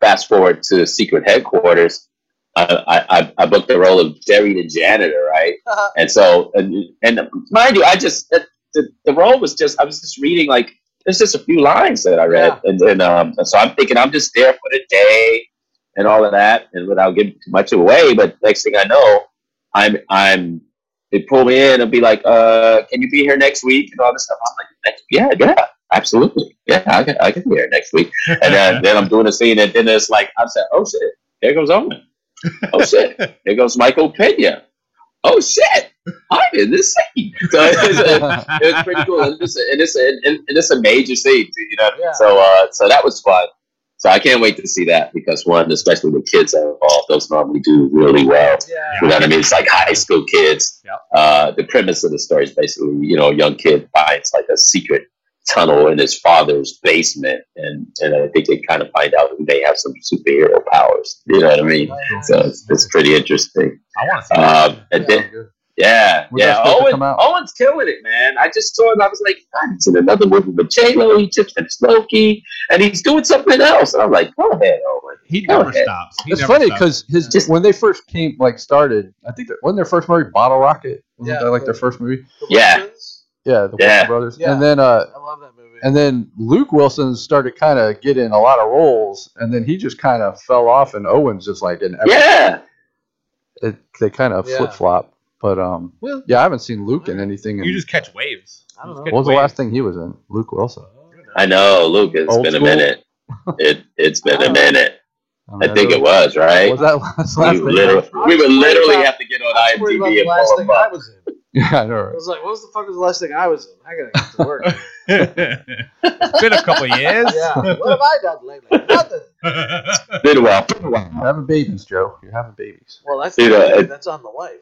[SPEAKER 4] fast forward to Secret Headquarters. I, I, I booked the role of Jerry the janitor, right? And so, and, and mind you, I just the, the, role was just I was just reading like there's just a few lines that I read, and then um, and so I'm thinking I'm just there for the day and all of that, and without giving too much away. But next thing I know, I'm I'm they pull me in and be like, uh, can you be here next week and all this stuff? I'm like, next, yeah, yeah, absolutely, yeah, I can, I can be here next week. And then, then I'm doing a scene, and then it's like I said, oh shit, there goes Owen. Oh shit, there goes Michael Pena. Oh shit, I'm in this scene. So it's, it's pretty cool, and it's and it's and, and it's a major scene, too, you know.
[SPEAKER 3] Yeah.
[SPEAKER 4] So uh, so that was fun. So I can't wait to see that because one, especially with kids are involved, those normally do really well.
[SPEAKER 3] Yeah.
[SPEAKER 4] You know what I mean? It's like high school kids. Uh, the premise of the story is basically, you know, a young kid finds like a secret tunnel in his father's basement, and and I think they kind of find out that they have some superhero powers. You know what I mean? So it's, it's pretty interesting.
[SPEAKER 1] I want to see that.
[SPEAKER 4] Um, and
[SPEAKER 3] Yeah.
[SPEAKER 4] then yeah,
[SPEAKER 2] When's that
[SPEAKER 4] yeah. Owen. Owen's killing it, man. I just saw him. I was like, God, he's in another movie with J Lo. He just finished Loki, and he's doing something else. And I'm like, go ahead, Owen.
[SPEAKER 1] He
[SPEAKER 4] Go
[SPEAKER 1] never
[SPEAKER 4] ahead.
[SPEAKER 1] stops. He
[SPEAKER 2] It's
[SPEAKER 1] never
[SPEAKER 2] funny because his
[SPEAKER 4] Just-
[SPEAKER 2] when they first came like started, I think that wasn't their first movie Bottle Rocket. Wasn't
[SPEAKER 3] Yeah.
[SPEAKER 2] that like their first movie?
[SPEAKER 3] The
[SPEAKER 4] Yeah.
[SPEAKER 3] Wilsons?
[SPEAKER 2] Yeah, the
[SPEAKER 4] Yeah.
[SPEAKER 2] Wilson brothers.
[SPEAKER 3] Yeah.
[SPEAKER 2] And then uh
[SPEAKER 3] I love that movie.
[SPEAKER 2] and then Luke Wilson started kind of getting a lot of roles, and then he just kind of fell off, and Owen's just like in every,
[SPEAKER 4] Yeah,
[SPEAKER 2] it, they kind of
[SPEAKER 3] Yeah.
[SPEAKER 2] flip flop. But um,
[SPEAKER 1] Well,
[SPEAKER 2] yeah, I haven't seen Luke in anything. In,
[SPEAKER 1] you just catch waves.
[SPEAKER 3] I don't know.
[SPEAKER 2] what was the last thing he was in? Luke Wilson.
[SPEAKER 4] I know, Luke. It's
[SPEAKER 2] Old
[SPEAKER 4] been
[SPEAKER 2] school.
[SPEAKER 4] a minute. It it's been a minute. I
[SPEAKER 2] mean,
[SPEAKER 4] think it
[SPEAKER 2] really-
[SPEAKER 4] was right.
[SPEAKER 2] Was that last,
[SPEAKER 4] We,
[SPEAKER 2] last thing?
[SPEAKER 4] literally, we would literally
[SPEAKER 3] about-
[SPEAKER 4] have to get on
[SPEAKER 3] I was worried about
[SPEAKER 4] IMDb
[SPEAKER 3] the
[SPEAKER 4] and
[SPEAKER 3] last
[SPEAKER 4] pull
[SPEAKER 3] thing
[SPEAKER 4] them
[SPEAKER 3] I
[SPEAKER 4] up.
[SPEAKER 3] Was in.
[SPEAKER 2] Yeah, I know.
[SPEAKER 3] I was like, what was the fuck was the last thing I was in? I gotta get to work.
[SPEAKER 1] it's been a couple years.
[SPEAKER 3] yeah. What have I done lately? Nothing.
[SPEAKER 4] Been a while. Been a while.
[SPEAKER 2] You're having babies, Joe. You're having babies.
[SPEAKER 3] Well, that's
[SPEAKER 4] Dude, uh, it-
[SPEAKER 3] that's on the wife.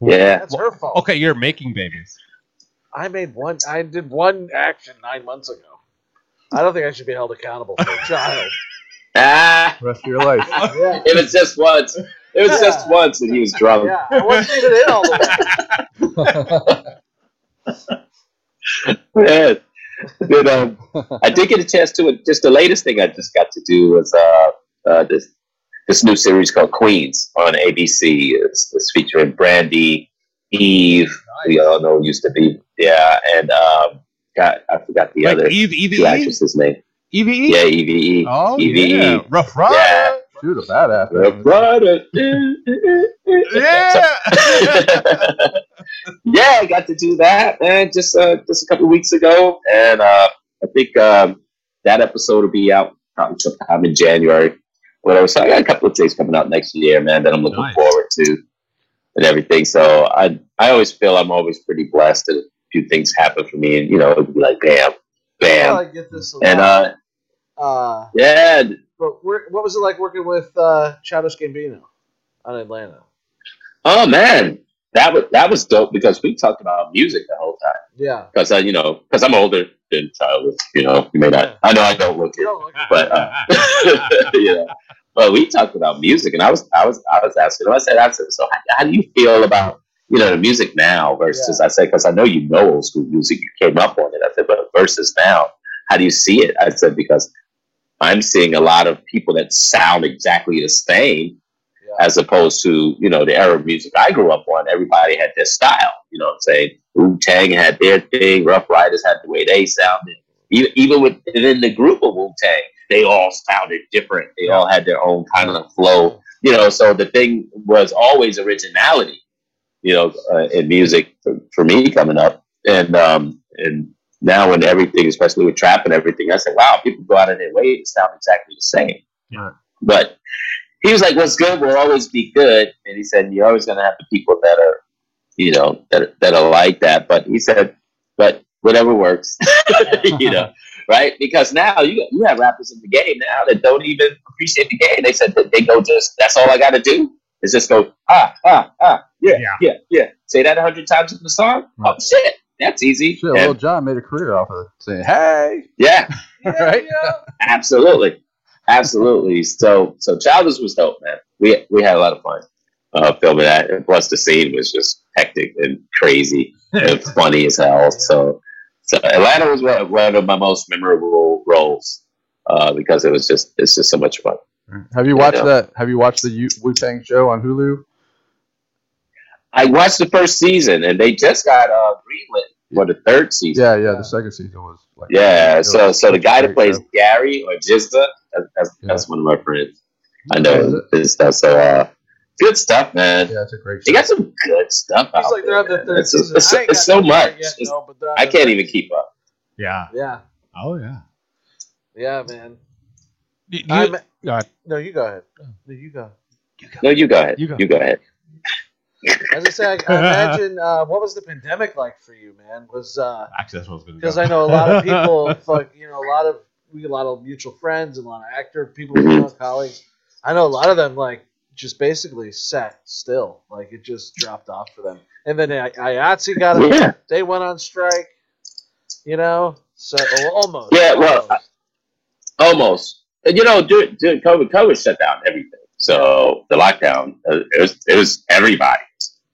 [SPEAKER 4] Yeah.
[SPEAKER 3] That's her fault.
[SPEAKER 1] okay, you're making babies.
[SPEAKER 3] I made one. I did one action nine months ago. I don't think I should be held accountable for a child.
[SPEAKER 4] Ah,
[SPEAKER 2] rest of your life.
[SPEAKER 3] Yeah.
[SPEAKER 4] it was just once. It was just once, and he was drunk.
[SPEAKER 3] Yeah, I wasn't even in all the way.
[SPEAKER 4] Yeah. But, um, I did get a chance to it. Just the latest thing I just got to do was uh, uh, this this new series called Queens on ABC. It's, it's featuring Brandy, Eve. We all know used to be yeah, and um, got I forgot the
[SPEAKER 1] Like
[SPEAKER 4] other
[SPEAKER 1] Eve,
[SPEAKER 4] two
[SPEAKER 1] Eve,
[SPEAKER 4] actresses' name.
[SPEAKER 1] Eve, Eve.
[SPEAKER 4] Yeah, Eve.
[SPEAKER 1] Oh
[SPEAKER 4] Eve.
[SPEAKER 1] yeah, Ruff Ryder.
[SPEAKER 4] Yeah.
[SPEAKER 2] Shoot, a badass.
[SPEAKER 4] Ruff Ryder.
[SPEAKER 1] Yeah.
[SPEAKER 4] yeah, I got to do that, man, just uh, just a couple of weeks ago, and uh, I think um, that episode will be out probably sometime in January. Whatever. So I got a couple of things coming out next year, man, that I'm looking
[SPEAKER 1] Nice.
[SPEAKER 4] forward to, and everything. So I I always feel I'm always pretty blessed that a few things happen for me, and you know, it'd be like bam, bam,
[SPEAKER 3] I get this a
[SPEAKER 4] and
[SPEAKER 3] lot.
[SPEAKER 4] uh,
[SPEAKER 3] uh,
[SPEAKER 4] yeah,
[SPEAKER 3] but where, what was it like working with uh, Childish Gambino on Atlanta?
[SPEAKER 4] oh man, that was that was dope because we talked about music the whole time.
[SPEAKER 3] Yeah.
[SPEAKER 4] Because I, you know, because I'm older than Childish, you know, you may not. I know I don't look it.
[SPEAKER 3] Don't look
[SPEAKER 4] but uh, you know, but we talked about music, and I was, I was, I was asking him. I said, I said, so how, how do you feel about you know the music now versus? I said, because I know you know old school music, you came up on it. I said, but versus now, how do you see it? I said because I'm seeing a lot of people that sound exactly the same,
[SPEAKER 3] Yeah.
[SPEAKER 4] as opposed to you know the era of music I grew up on. Everybody had their style. You know what I'm saying? Wu Tang had their thing. Ruff Ryders had the way they sounded. Even even within the group of Wu Tang, they all sounded different. They all had their own kind of flow. You know, so the thing was always originality. You know, uh, in music for, for me coming up, and um, and now when everything, especially with trap and everything, I said, wow, people go out of their way to sound exactly the same.
[SPEAKER 1] Yeah.
[SPEAKER 4] But he was like, "What's good will always be good," and he said, "You're always going to have the people that are, you know, that that are like that." But he said, "But whatever works, you know, right? Because now you you have rappers in the game now that don't even appreciate the game. They said that they go just that's all I got to do is just go ah ah ah yeah
[SPEAKER 1] Yeah.
[SPEAKER 4] yeah yeah. Say that a hundred times in the song. Oh shit, that's easy.
[SPEAKER 2] Shit,
[SPEAKER 4] And-
[SPEAKER 2] Lil Jon made a career off of it, saying, "Hey,
[SPEAKER 4] yeah,
[SPEAKER 2] right?
[SPEAKER 4] absolutely, absolutely. So so Childish was dope, man. We we had a lot of fun uh, filming that, and plus the scene was just hectic and crazy and funny as hell. So so Atlanta was one, one of my most memorable roles uh, because it was just it's just so much fun.
[SPEAKER 2] Have you
[SPEAKER 4] Yeah,
[SPEAKER 2] watched
[SPEAKER 4] no.
[SPEAKER 2] that? Have you watched the Wu Tang show on Hulu?
[SPEAKER 4] I watched the first season, and they just got uh, greenlit for the third season.
[SPEAKER 2] Yeah, yeah. The second season was like
[SPEAKER 4] Yeah,
[SPEAKER 2] it
[SPEAKER 4] so so the guy that plays
[SPEAKER 2] show.
[SPEAKER 4] Gary or GZA, that's that's,
[SPEAKER 2] Yeah.
[SPEAKER 4] that's one of my friends. I
[SPEAKER 2] Oh, is
[SPEAKER 4] know his. So uh, good stuff, man.
[SPEAKER 2] Yeah, it's a great
[SPEAKER 4] They
[SPEAKER 2] show.
[SPEAKER 4] got some good stuff
[SPEAKER 3] It's
[SPEAKER 4] out
[SPEAKER 3] like they're the
[SPEAKER 4] there.
[SPEAKER 3] third
[SPEAKER 4] It's,
[SPEAKER 3] season.
[SPEAKER 4] it's,
[SPEAKER 3] I ain't
[SPEAKER 4] it's
[SPEAKER 3] got
[SPEAKER 4] so much.
[SPEAKER 3] yet,
[SPEAKER 4] It's-
[SPEAKER 3] no, but they're on
[SPEAKER 4] I can't
[SPEAKER 3] third
[SPEAKER 4] even keep up.
[SPEAKER 1] Yeah.
[SPEAKER 3] Yeah,
[SPEAKER 1] Oh yeah.
[SPEAKER 3] yeah, man.
[SPEAKER 1] You-
[SPEAKER 3] I'm-
[SPEAKER 1] go ahead.
[SPEAKER 3] no, you go ahead. No, you go.
[SPEAKER 4] No, you go ahead.
[SPEAKER 1] You
[SPEAKER 4] You
[SPEAKER 1] go.
[SPEAKER 4] go, ahead.
[SPEAKER 3] As I say, I, I imagine uh, what was the pandemic like for you, man? Was uh,
[SPEAKER 1] Actually, that's what I was going to
[SPEAKER 3] because I know a lot of people, fuck, you know, a lot of we a lot of mutual friends and a lot of actor people, we know, colleagues. I know a lot of them like just basically sat still, like it just dropped off for them. And then I- IATSE got it;
[SPEAKER 4] Yeah.
[SPEAKER 3] they went on strike. You know, so well, almost.
[SPEAKER 4] Yeah, well,
[SPEAKER 3] almost.
[SPEAKER 4] Almost. And, you know, during, during COVID, COVID shut down everything. So the lockdown, uh, it was it was everybody.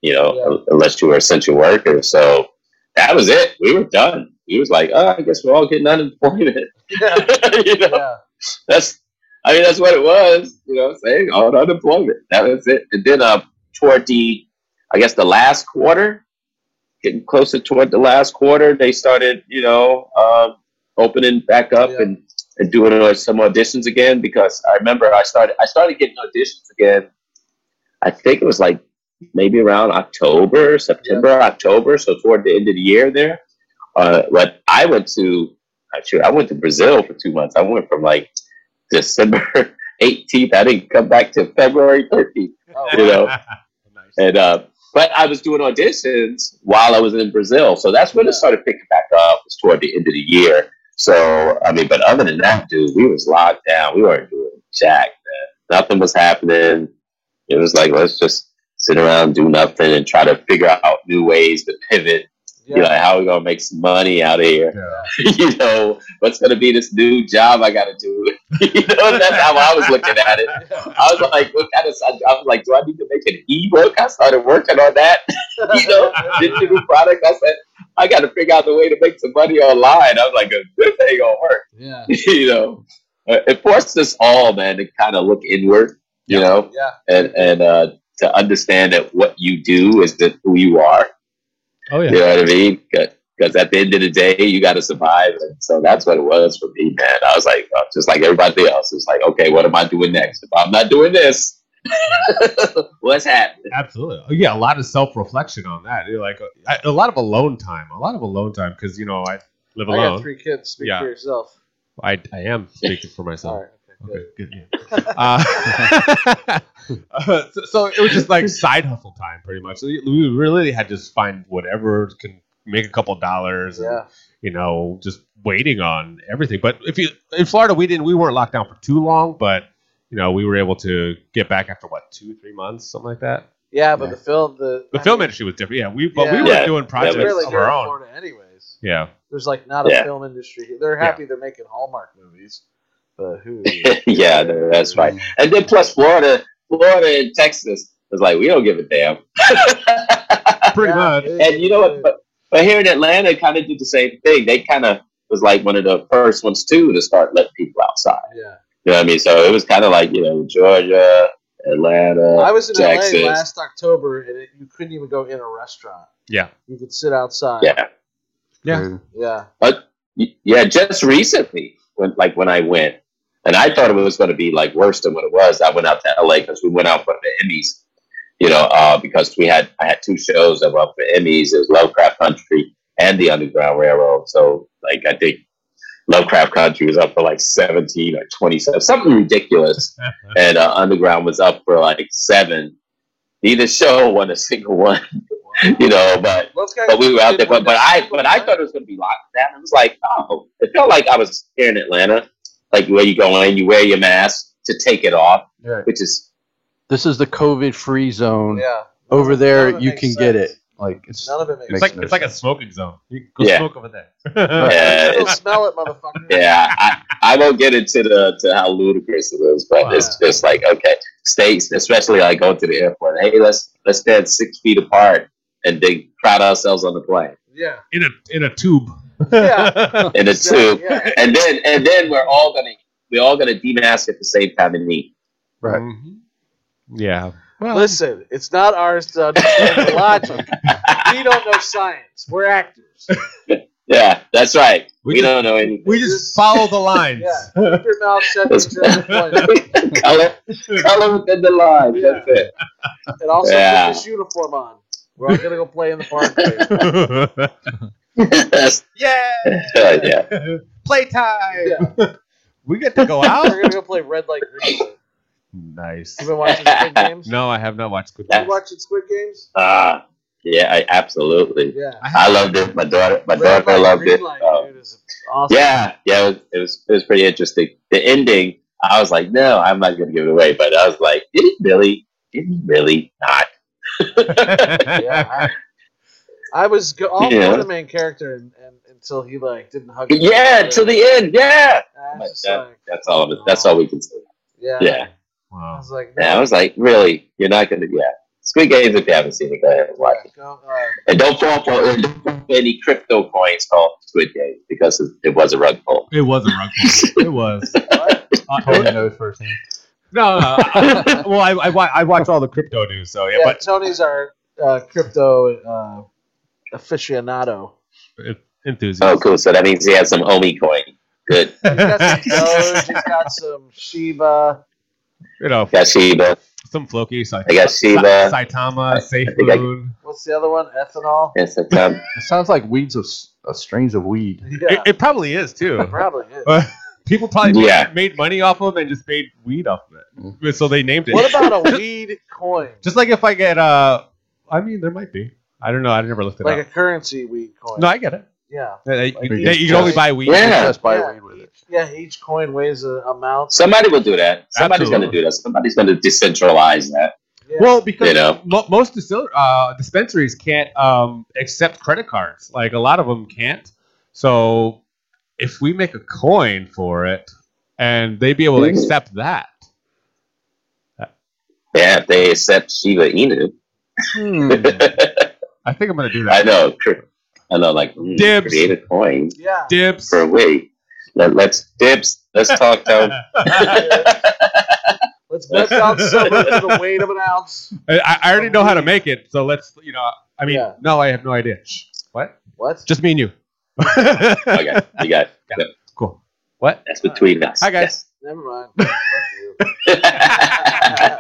[SPEAKER 4] You know,
[SPEAKER 3] Yeah.
[SPEAKER 4] unless you were essential worker. So that was it. We were done. He was like, oh, I guess we're all getting unemployment.
[SPEAKER 3] yeah,
[SPEAKER 4] you know,
[SPEAKER 3] yeah,
[SPEAKER 4] that's I mean that's what it was, you know, saying on unemployment. That was it. And then uh toward the I guess the last quarter, getting closer toward the last quarter, they started, you know, um, opening back up
[SPEAKER 3] Yeah.
[SPEAKER 4] and, and doing uh, some auditions again because I remember I started I started getting auditions again. I think it was like maybe around October, September, October, so toward the end of the year there. Uh, but I went to actually I went to Brazil for two months. I went from like December 18th. I didn't come back to February 13th.
[SPEAKER 3] Oh,
[SPEAKER 4] You know.
[SPEAKER 1] nice.
[SPEAKER 4] And uh, but I was doing auditions while I was in Brazil, so that's when it started picking back up. It was toward the end of the year. So I mean, but other than that, dude, we was locked down. We weren't doing jack. Man. Nothing was happening. It was like let's just sit around, do nothing, and try to figure out new ways to pivot.
[SPEAKER 3] yeah.
[SPEAKER 4] You know, how we gonna make some money out of here?
[SPEAKER 1] Yeah.
[SPEAKER 4] you know, what's gonna be this new job I gotta do? you know, that's how I was looking at it. I was like, what kind of? I was like, do I need to make an ebook? I started working on that. You know, digital product. I said, I got to figure out the way to make some money online. I was like, this ain't gonna work.
[SPEAKER 3] yeah,
[SPEAKER 4] you know, it forced us all, man, to kind of look inward. You know,
[SPEAKER 3] yeah,
[SPEAKER 4] and and uh, to understand that what you do is that who you are.
[SPEAKER 1] Oh yeah.
[SPEAKER 4] You know what I mean? Because at the end of the day, you got to survive. And so that's what it was for me, man. I was like, uh, just like everybody else, it's like, okay, what am I doing next? If I'm not doing this, what's happening?
[SPEAKER 1] Absolutely. Oh, Yeah, a lot of self reflection on that. You're like a, a lot of alone time. A lot of alone time because you know I live
[SPEAKER 3] I got
[SPEAKER 1] alone.
[SPEAKER 3] three kids. Speak
[SPEAKER 1] Yeah.
[SPEAKER 3] for yourself.
[SPEAKER 1] I, I am speaking for myself.
[SPEAKER 3] All right. Okay,
[SPEAKER 1] Okay,
[SPEAKER 3] good.
[SPEAKER 1] good. Yeah. Uh, uh, so, so it was just like side hustle time, pretty much. So we we really had to just find whatever can make a couple dollars. and,
[SPEAKER 3] Yeah.
[SPEAKER 1] you know, just waiting on everything. But if you in Florida, we didn't, we weren't locked down for too long, but you know, we were able to get back after what two, three months, something like that.
[SPEAKER 3] Yeah, but
[SPEAKER 2] Yeah.
[SPEAKER 3] the film, the
[SPEAKER 1] The
[SPEAKER 3] I
[SPEAKER 1] film
[SPEAKER 3] mean,
[SPEAKER 1] industry was different. Yeah, we but we were
[SPEAKER 4] Yeah.
[SPEAKER 1] doing projects
[SPEAKER 4] but-
[SPEAKER 3] really
[SPEAKER 1] of
[SPEAKER 3] good
[SPEAKER 1] our
[SPEAKER 3] in
[SPEAKER 1] own.
[SPEAKER 3] Florida, anyways.
[SPEAKER 1] Yeah,
[SPEAKER 3] There's like not a
[SPEAKER 4] Yeah.
[SPEAKER 3] film industry. They're happy they're making Hallmark movies, but who?
[SPEAKER 4] yeah, no, that's right. Mm. And then plus Florida, Florida and Texas was like, we don't give a damn.
[SPEAKER 1] pretty
[SPEAKER 3] Yeah,
[SPEAKER 1] much.
[SPEAKER 4] and you know what? But, but here in Atlanta, kind of did the same thing. They kind of was like one of the first ones too to start letting people outside.
[SPEAKER 3] Yeah,
[SPEAKER 4] You know what I mean? So it was kind of like you know Georgia, Atlanta.
[SPEAKER 3] I was in
[SPEAKER 4] Texas.
[SPEAKER 3] LA last October, and it, you couldn't even go in a restaurant.
[SPEAKER 1] Yeah,
[SPEAKER 3] You could sit outside.
[SPEAKER 4] Yeah,
[SPEAKER 1] yeah.
[SPEAKER 3] yeah,
[SPEAKER 4] but yeah, just recently when like when I went, and I thought it was going to be like worse than what it was. I went out to LA because we went out for the Emmys. You know, uh, because we had I had two shows that were up for Emmys. It was Lovecraft Country and the Underground Railroad. So like I think Lovecraft Country was up for like seventeen or twenty seven, something ridiculous, and uh, Underground was up for like seven. Neither show won a single one. you know, but but we were out there. But, but I but I thought it was going to be locked down. It was like oh, it felt like I was here in Atlanta, like where you go in, you wear your mask to take it off,
[SPEAKER 2] Right.
[SPEAKER 4] which is
[SPEAKER 2] This is the COVID free zone.
[SPEAKER 3] Yeah,
[SPEAKER 2] Over there, you
[SPEAKER 3] makes
[SPEAKER 2] can get it. Like it's
[SPEAKER 3] None of it makes
[SPEAKER 1] It's like
[SPEAKER 2] no
[SPEAKER 1] it's like a smoking zone. You go
[SPEAKER 4] Yeah.
[SPEAKER 1] smoke over there.
[SPEAKER 4] yeah,
[SPEAKER 3] You'll smell it, motherfucker.
[SPEAKER 4] yeah. I, I won't get into the to how ludicrous it is, but it's just like okay, states, especially like going to the airport. Hey, let's let's stand six feet apart and then crowd ourselves on the plane
[SPEAKER 3] Yeah,
[SPEAKER 1] in a in a tube.
[SPEAKER 3] Yeah.
[SPEAKER 4] in a
[SPEAKER 3] Exactly,
[SPEAKER 4] tube,
[SPEAKER 3] yeah.
[SPEAKER 4] and then and then we're all gonna we're all gonna demask at the same time and eat.
[SPEAKER 2] right.
[SPEAKER 1] Mhm. Yeah. Well,
[SPEAKER 3] Listen, it's not ours to understand the logic. We don't know science. We're actors.
[SPEAKER 4] Yeah, that's right.
[SPEAKER 1] We
[SPEAKER 4] We,
[SPEAKER 1] just-
[SPEAKER 4] don't know anything.
[SPEAKER 1] we just follow the lines.
[SPEAKER 3] Yeah, keep your mouth shut the point.
[SPEAKER 4] color, color within the line.
[SPEAKER 3] Yeah.
[SPEAKER 4] That's it.
[SPEAKER 3] And also
[SPEAKER 4] Yeah.
[SPEAKER 3] put this uniform on. We're all gonna go play in the park.
[SPEAKER 4] That's-
[SPEAKER 1] yeah.
[SPEAKER 4] uh, yeah.
[SPEAKER 1] Playtime.
[SPEAKER 3] Yeah.
[SPEAKER 1] We get to go out.
[SPEAKER 3] We're gonna go play red light green light.
[SPEAKER 1] nice.
[SPEAKER 3] You've been watching Squid Games?
[SPEAKER 1] No, I have not watched Squid Games.
[SPEAKER 3] You
[SPEAKER 1] Game.
[SPEAKER 3] watching Squid Games?
[SPEAKER 4] Ah, yeah, I, absolutely.
[SPEAKER 3] Yeah.
[SPEAKER 4] I loved it. My daughter, my
[SPEAKER 3] Red
[SPEAKER 4] daughter
[SPEAKER 3] light,
[SPEAKER 4] loved
[SPEAKER 3] green
[SPEAKER 4] it.
[SPEAKER 3] light,
[SPEAKER 4] Uh,
[SPEAKER 3] dude, is awesome.
[SPEAKER 4] yeah, yeah, it was, it was it was pretty interesting. The ending, I was like, no, I'm not gonna give it away. But I was like, did he really? Did he really not?
[SPEAKER 3] Yeah, I, I was go- all
[SPEAKER 4] Yeah.
[SPEAKER 3] for the main character and, and, until he like didn't hug. his
[SPEAKER 4] yeah,
[SPEAKER 3] mother.
[SPEAKER 4] to the end. Yeah,
[SPEAKER 3] I was
[SPEAKER 4] But
[SPEAKER 3] just
[SPEAKER 4] that-
[SPEAKER 3] like,
[SPEAKER 4] that's all. Of it. That's all we can say.
[SPEAKER 3] yeah.
[SPEAKER 4] Yeah,
[SPEAKER 3] I
[SPEAKER 1] wow.
[SPEAKER 3] was like,
[SPEAKER 4] yeah. I was like, really? You're not gonna? Yeah. Squid Games. If you haven't seen it, go ahead and watch it.
[SPEAKER 3] Go, uh,
[SPEAKER 4] And don't fall for don't fall for any crypto coins called Squid Games because it, it was a rug pull.
[SPEAKER 1] It was a rug pull. It was.
[SPEAKER 3] what?
[SPEAKER 1] Uh,
[SPEAKER 2] Totally knows firsthand.
[SPEAKER 1] No, no. I- well, I, I, wa- I watch all the crypto news, so yeah.
[SPEAKER 3] Yeah,
[SPEAKER 1] But
[SPEAKER 3] Tony's our uh, crypto uh, aficionado.
[SPEAKER 1] enthusiast.
[SPEAKER 4] Oh, cool. So that means he has some Omi coin. Good.
[SPEAKER 3] He's got some Doge, he's got some Shiba.
[SPEAKER 1] you know,
[SPEAKER 4] Got Shiba.
[SPEAKER 1] some Floki, Sai-
[SPEAKER 4] I got Shiba.
[SPEAKER 1] Sa- Saitama, Safe
[SPEAKER 4] think I-
[SPEAKER 1] Food.
[SPEAKER 3] What's the other one? Ethanol.
[SPEAKER 4] Yes, it's, um,
[SPEAKER 2] It sounds like weeds of s- uh, strains of weed.
[SPEAKER 3] Yeah,
[SPEAKER 1] It, it probably is too.
[SPEAKER 3] probably is.
[SPEAKER 1] But people probably made,
[SPEAKER 4] Yeah.
[SPEAKER 1] made money off of them and just made weed off of it. So they named it.
[SPEAKER 3] What about a weed coin?
[SPEAKER 1] Just like if I get uh, I mean, there might be. I don't know. I never looked at it
[SPEAKER 3] Like a currency weed coin.
[SPEAKER 1] No, I get it.
[SPEAKER 3] yeah.
[SPEAKER 1] Yeah, You,
[SPEAKER 3] Like
[SPEAKER 1] you-
[SPEAKER 2] you
[SPEAKER 1] you can only buy weed.
[SPEAKER 4] Yeah.
[SPEAKER 2] Just buy
[SPEAKER 3] yeah,
[SPEAKER 2] weed with it.
[SPEAKER 3] each- Yeah, each coin weighs a amount.
[SPEAKER 4] Somebody will do that. Somebody's going to do that. Somebody's going to decentralize that.
[SPEAKER 3] Yeah.
[SPEAKER 1] Well, because
[SPEAKER 4] You know.
[SPEAKER 1] mo- most distiller, uh, dispensaries can't um, accept credit cards. Like a lot of them can't. So if we make a coin for it, and they'd be able to accept that,
[SPEAKER 4] Yeah, if they accept Shiba Inu.
[SPEAKER 2] Hmm.
[SPEAKER 1] I think I'm gonna do that.
[SPEAKER 4] I know. I know, like, mm,
[SPEAKER 1] Dibs.
[SPEAKER 4] create a coin
[SPEAKER 3] yeah.
[SPEAKER 1] Dibs.
[SPEAKER 4] for a week. Let, let's dibs. Let's talk, Tom.
[SPEAKER 3] Let's bet down silver to the weight of an ounce.
[SPEAKER 1] I, I already know how to make it, so let's. You know, I mean,
[SPEAKER 3] Yeah.
[SPEAKER 1] no, I have no idea. What?
[SPEAKER 3] What?
[SPEAKER 1] Just me and you.
[SPEAKER 4] Okay, you got it. Got it.
[SPEAKER 1] cool. What?
[SPEAKER 4] That's between us.
[SPEAKER 1] Hi, guys.
[SPEAKER 3] Never mind. Fuck you.
[SPEAKER 4] Yes.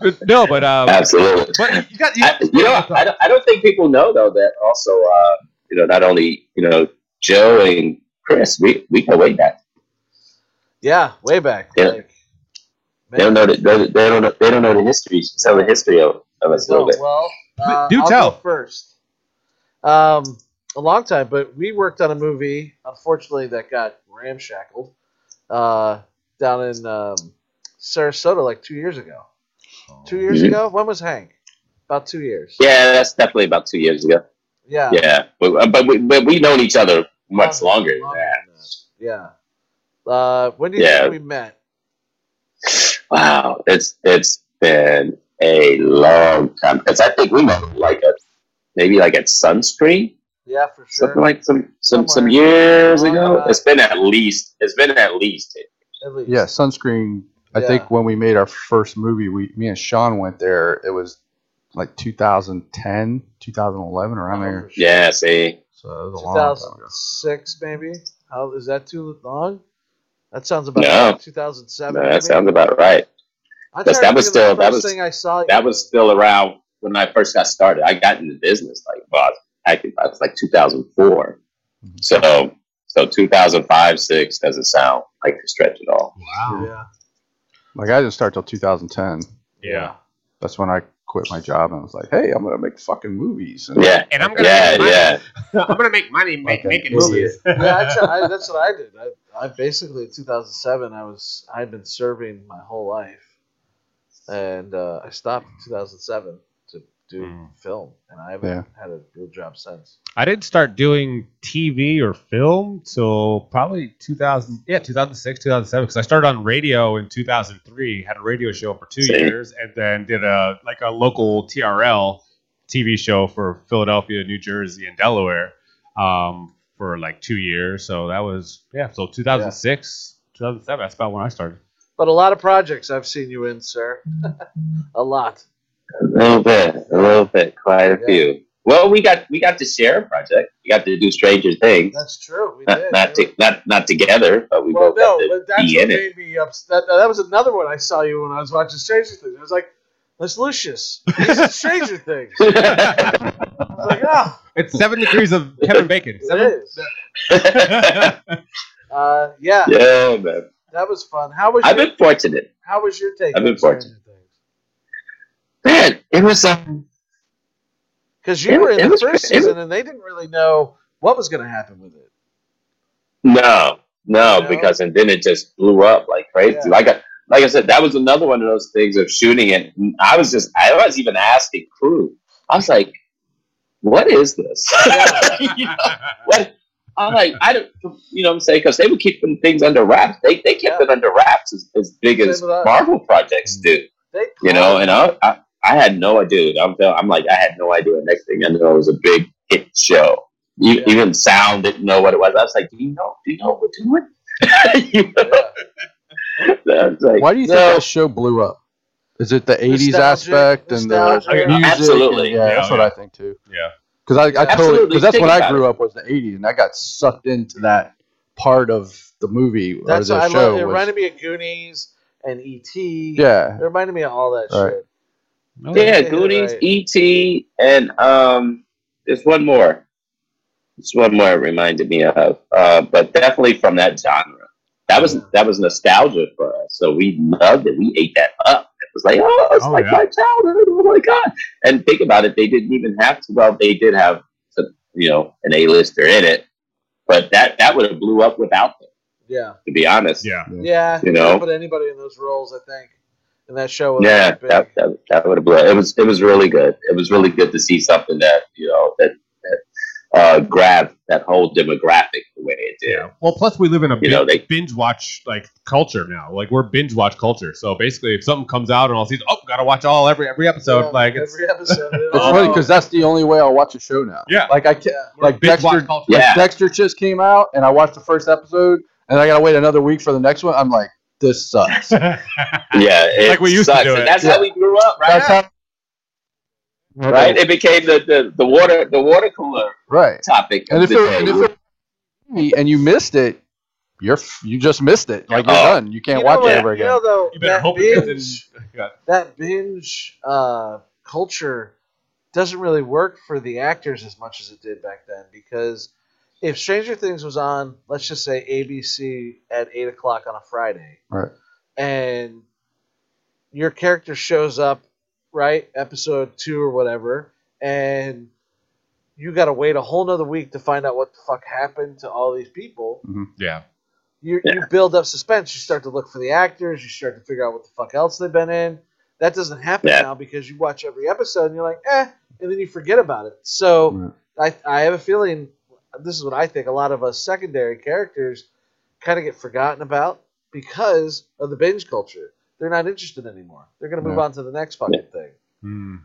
[SPEAKER 1] But- no, but um,
[SPEAKER 4] Absolutely.
[SPEAKER 1] but you got you,
[SPEAKER 4] I, you know, I don't, I don't think people know though that also, uh, you know, not only you know Joe and Chris, we we go way back.
[SPEAKER 3] yeah, way back.
[SPEAKER 4] Yeah.
[SPEAKER 3] Like,
[SPEAKER 4] They don't know the, they they don't know they don't know the history. Tell the history of, of us a little bit.
[SPEAKER 3] well, uh,
[SPEAKER 1] Do
[SPEAKER 3] I'll
[SPEAKER 1] tell.
[SPEAKER 3] go first. Um, a long time, but we worked on a movie. Unfortunately, that got ramshackled uh, down in um, Sarasota like two years ago. Two years
[SPEAKER 4] Mhm.
[SPEAKER 3] ago, when was Hank? About two years.
[SPEAKER 4] Yeah, that's definitely about two years ago.
[SPEAKER 3] Yeah.
[SPEAKER 4] Yeah, but but we but we've known each other much longer than
[SPEAKER 3] Longer
[SPEAKER 4] that.
[SPEAKER 3] than that. Yeah. Uh, when do you
[SPEAKER 4] Yeah.
[SPEAKER 3] think we met?
[SPEAKER 4] Wow, it's it's been a long time because I think we met like a maybe like at Sunscreen.
[SPEAKER 3] Yeah, for sure.
[SPEAKER 4] something like some some some years ago.
[SPEAKER 3] time.
[SPEAKER 4] It's been at least it's been at least
[SPEAKER 3] At least.
[SPEAKER 2] Yeah, sunscreen. I
[SPEAKER 3] Yeah.
[SPEAKER 2] think when we made our first movie, we me and Sean went there. It was like 2010, 2011, around
[SPEAKER 3] Oh,
[SPEAKER 2] there.
[SPEAKER 3] sure.
[SPEAKER 4] yeah. See,
[SPEAKER 2] So it was a long time ago.
[SPEAKER 3] 2006, maybe. How is that too long? That sounds about
[SPEAKER 4] No.
[SPEAKER 3] right. 2007.
[SPEAKER 4] no,
[SPEAKER 3] maybe?
[SPEAKER 4] that sounds about right.
[SPEAKER 3] I'm
[SPEAKER 4] Because
[SPEAKER 3] trying
[SPEAKER 4] that was
[SPEAKER 3] think of the
[SPEAKER 4] still- that was-
[SPEAKER 3] thing I saw.
[SPEAKER 4] That was still around when I first got started. I got into business like well, I think that was like 2004.
[SPEAKER 2] Mhm.
[SPEAKER 4] So so 2005 six doesn't sound like a stretch at all.
[SPEAKER 1] wow.
[SPEAKER 3] Yeah.
[SPEAKER 2] Like I didn't start till 2010.
[SPEAKER 1] Yeah.
[SPEAKER 2] That's when I quit my job and was like, "Hey, I'm gonna make fucking movies." And
[SPEAKER 4] Yeah,
[SPEAKER 1] And I'm gonna
[SPEAKER 4] yeah,
[SPEAKER 1] make money.
[SPEAKER 4] yeah.
[SPEAKER 1] I'm gonna make money make,
[SPEAKER 2] Okay.
[SPEAKER 1] making movies.
[SPEAKER 3] Yeah, I, I, that's what I did. I, I basically in 2007 I was I had been serving my whole life, and uh, I stopped in 2007 to do
[SPEAKER 1] Mm.
[SPEAKER 3] film, and I haven't
[SPEAKER 2] Yeah.
[SPEAKER 3] had a real job since.
[SPEAKER 1] I didn't start doing TV or film till probably 2000, yeah, 2006, 2007, because I started on radio in 2003, had a radio show for two
[SPEAKER 4] Same.
[SPEAKER 1] years, and then did a like a local TRL TV show for Philadelphia, New Jersey, and Delaware um, for like two years. So that was yeah, so 2006, 2007. That's about when I started.
[SPEAKER 3] But a lot of projects I've seen you in, sir. a lot.
[SPEAKER 4] A little bit, a little bit, quite a
[SPEAKER 3] Yeah.
[SPEAKER 4] few. Well, we got we got to share a project. We got to do Stranger Things.
[SPEAKER 3] That's true. We
[SPEAKER 4] Not
[SPEAKER 3] did.
[SPEAKER 4] not, to, not not together, but we
[SPEAKER 3] Well,
[SPEAKER 4] both
[SPEAKER 3] no,
[SPEAKER 4] got to
[SPEAKER 3] but that's
[SPEAKER 4] be
[SPEAKER 3] what
[SPEAKER 4] in it.
[SPEAKER 3] made me upset. That, that was another one I saw you when I was watching Stranger Things. I was like, "That's Lucius. He's in Stranger Things." I was like, "Oh,
[SPEAKER 1] It's seven degrees of Kevin Bacon.
[SPEAKER 3] it
[SPEAKER 1] Seven.
[SPEAKER 3] is." Uh, yeah,
[SPEAKER 4] yeah, man.
[SPEAKER 3] that was fun. How was
[SPEAKER 4] I've
[SPEAKER 3] your,
[SPEAKER 4] been fortunate.
[SPEAKER 3] How was your take?
[SPEAKER 4] I've been fortunate.
[SPEAKER 3] Things?
[SPEAKER 4] Man, it was um
[SPEAKER 3] Because you
[SPEAKER 4] It-
[SPEAKER 3] were in the
[SPEAKER 4] was-
[SPEAKER 3] first
[SPEAKER 4] it was-
[SPEAKER 3] season, and they didn't really know what was going to happen with it.
[SPEAKER 4] no, no,
[SPEAKER 3] No?
[SPEAKER 4] because and then it just blew up like crazy.
[SPEAKER 3] Yeah.
[SPEAKER 4] Like I like I said, that was another one of those things of shooting it. I was just I was even asking crew. I was like, what is this? You know, what I'm like, I don't, you know what I'm saying? Because they were keeping things under wraps. They, they kept
[SPEAKER 3] Yeah.
[SPEAKER 4] it under wraps as, as big
[SPEAKER 3] Same
[SPEAKER 4] as. Marvel projects do.
[SPEAKER 3] They
[SPEAKER 4] you know, and I, I, I had no idea. I'm, I'm like, I had no idea. Next thing I know, it was a big hit show. You,
[SPEAKER 3] Yeah.
[SPEAKER 4] Even sound didn't know what it was. I was like, do you know? Do you know what we're doing? you know?
[SPEAKER 3] Yeah.
[SPEAKER 4] Like,
[SPEAKER 2] Why do you think
[SPEAKER 4] no.
[SPEAKER 2] that show blew up? Is it the '80s
[SPEAKER 3] Nostalgia-
[SPEAKER 2] aspect and the
[SPEAKER 3] nostalgia.
[SPEAKER 2] music?
[SPEAKER 4] Absolutely.
[SPEAKER 2] and- yeah, that's
[SPEAKER 1] Yeah,
[SPEAKER 2] what. I think too.
[SPEAKER 1] yeah.
[SPEAKER 2] Because I, I totally because that's
[SPEAKER 4] Think
[SPEAKER 2] when I
[SPEAKER 4] about
[SPEAKER 2] grew up was the '80s, and I got sucked into that part of the movie
[SPEAKER 3] That's
[SPEAKER 2] or
[SPEAKER 3] what
[SPEAKER 2] the
[SPEAKER 3] I
[SPEAKER 2] show.
[SPEAKER 3] love. It
[SPEAKER 2] was-
[SPEAKER 3] reminded me of Goonies and E.T.
[SPEAKER 2] yeah,
[SPEAKER 3] It reminded me of all that
[SPEAKER 2] Right.
[SPEAKER 3] shit.
[SPEAKER 1] No,
[SPEAKER 4] Yeah,
[SPEAKER 3] Yeah,
[SPEAKER 4] Goonies,
[SPEAKER 3] right.
[SPEAKER 4] E.T., and um, there's one more. It's one more it reminded me of, uh, but definitely from that genre. That was that was nostalgia for us, so we loved it. We ate that up. It was like, oh, it's
[SPEAKER 1] Oh,
[SPEAKER 4] like
[SPEAKER 1] yeah.
[SPEAKER 4] my childhood. Oh my god! And think about it, they didn't even have to. Well, they did have, some, you know, an A-lister in it, but that that would have blew up without them.
[SPEAKER 3] Yeah,
[SPEAKER 4] To be honest,
[SPEAKER 1] Yeah.
[SPEAKER 3] yeah.
[SPEAKER 4] You know?
[SPEAKER 3] put anybody in those roles, I think, in that show. would
[SPEAKER 4] Yeah,
[SPEAKER 3] have been
[SPEAKER 4] that, that, that would have blown. It was it was really good. It was really good to see something that you know that that uh, grabbed that whole demographic the way it did.
[SPEAKER 1] Yeah. Well, plus we live in a
[SPEAKER 4] You know, they-
[SPEAKER 1] binge watch like culture now. Like we're binge watch culture. So basically, if something comes out and all season, oh, gotta watch all every every episode.
[SPEAKER 3] Yeah,
[SPEAKER 1] like it's
[SPEAKER 3] every episode.
[SPEAKER 2] It's
[SPEAKER 3] Oh.
[SPEAKER 2] funny because that's the only way I'll watch a show now.
[SPEAKER 1] Yeah.
[SPEAKER 2] Like I
[SPEAKER 1] can't.
[SPEAKER 2] like
[SPEAKER 1] binge watch
[SPEAKER 2] Dexter.
[SPEAKER 1] culture.
[SPEAKER 4] Yeah.
[SPEAKER 2] Like Dexter just came out, and I watched the first episode, and I gotta wait another week for the next one. I'm like, this sucks.
[SPEAKER 4] Yeah, it
[SPEAKER 1] Like we used to
[SPEAKER 4] sucks.
[SPEAKER 1] do
[SPEAKER 4] And
[SPEAKER 1] it.
[SPEAKER 4] that's
[SPEAKER 2] Yeah.
[SPEAKER 4] how we grew up, right?
[SPEAKER 2] That's how.
[SPEAKER 4] right. It became the, the, the water the water cooler
[SPEAKER 2] Right.
[SPEAKER 4] topic.
[SPEAKER 2] And if it, and if it, and you missed it, you're you just missed it. Like you're
[SPEAKER 4] Oh.
[SPEAKER 2] done. You can't
[SPEAKER 3] You
[SPEAKER 2] watch
[SPEAKER 3] what-
[SPEAKER 2] it ever
[SPEAKER 3] You
[SPEAKER 2] again.
[SPEAKER 3] know, though,
[SPEAKER 1] you better hope it
[SPEAKER 3] binge,
[SPEAKER 1] doesn't.
[SPEAKER 3] That binge uh, culture doesn't really work for the actors as much as it did back then because if Stranger Things was on, let's just say ABC at eight o'clock on a Friday,
[SPEAKER 2] Right.
[SPEAKER 3] and your character shows up, right, episode two or whatever, and you got to wait a whole nother week to find out what the fuck happened to all these people.
[SPEAKER 1] Yeah.
[SPEAKER 3] You,
[SPEAKER 4] Yeah.
[SPEAKER 3] you build up suspense. You start to look for the actors. You start to figure out what the fuck else they've been in. That doesn't happen
[SPEAKER 4] Yeah.
[SPEAKER 3] now because you watch every episode and you're like, eh, and then you forget about it. So
[SPEAKER 2] Right.
[SPEAKER 3] I, I have a feeling this is what I think. A lot of us secondary characters kind of get forgotten about because of the binge culture. They're not interested anymore. They're going to move
[SPEAKER 2] Yeah.
[SPEAKER 3] on to the next fucking thing.
[SPEAKER 1] Hmm.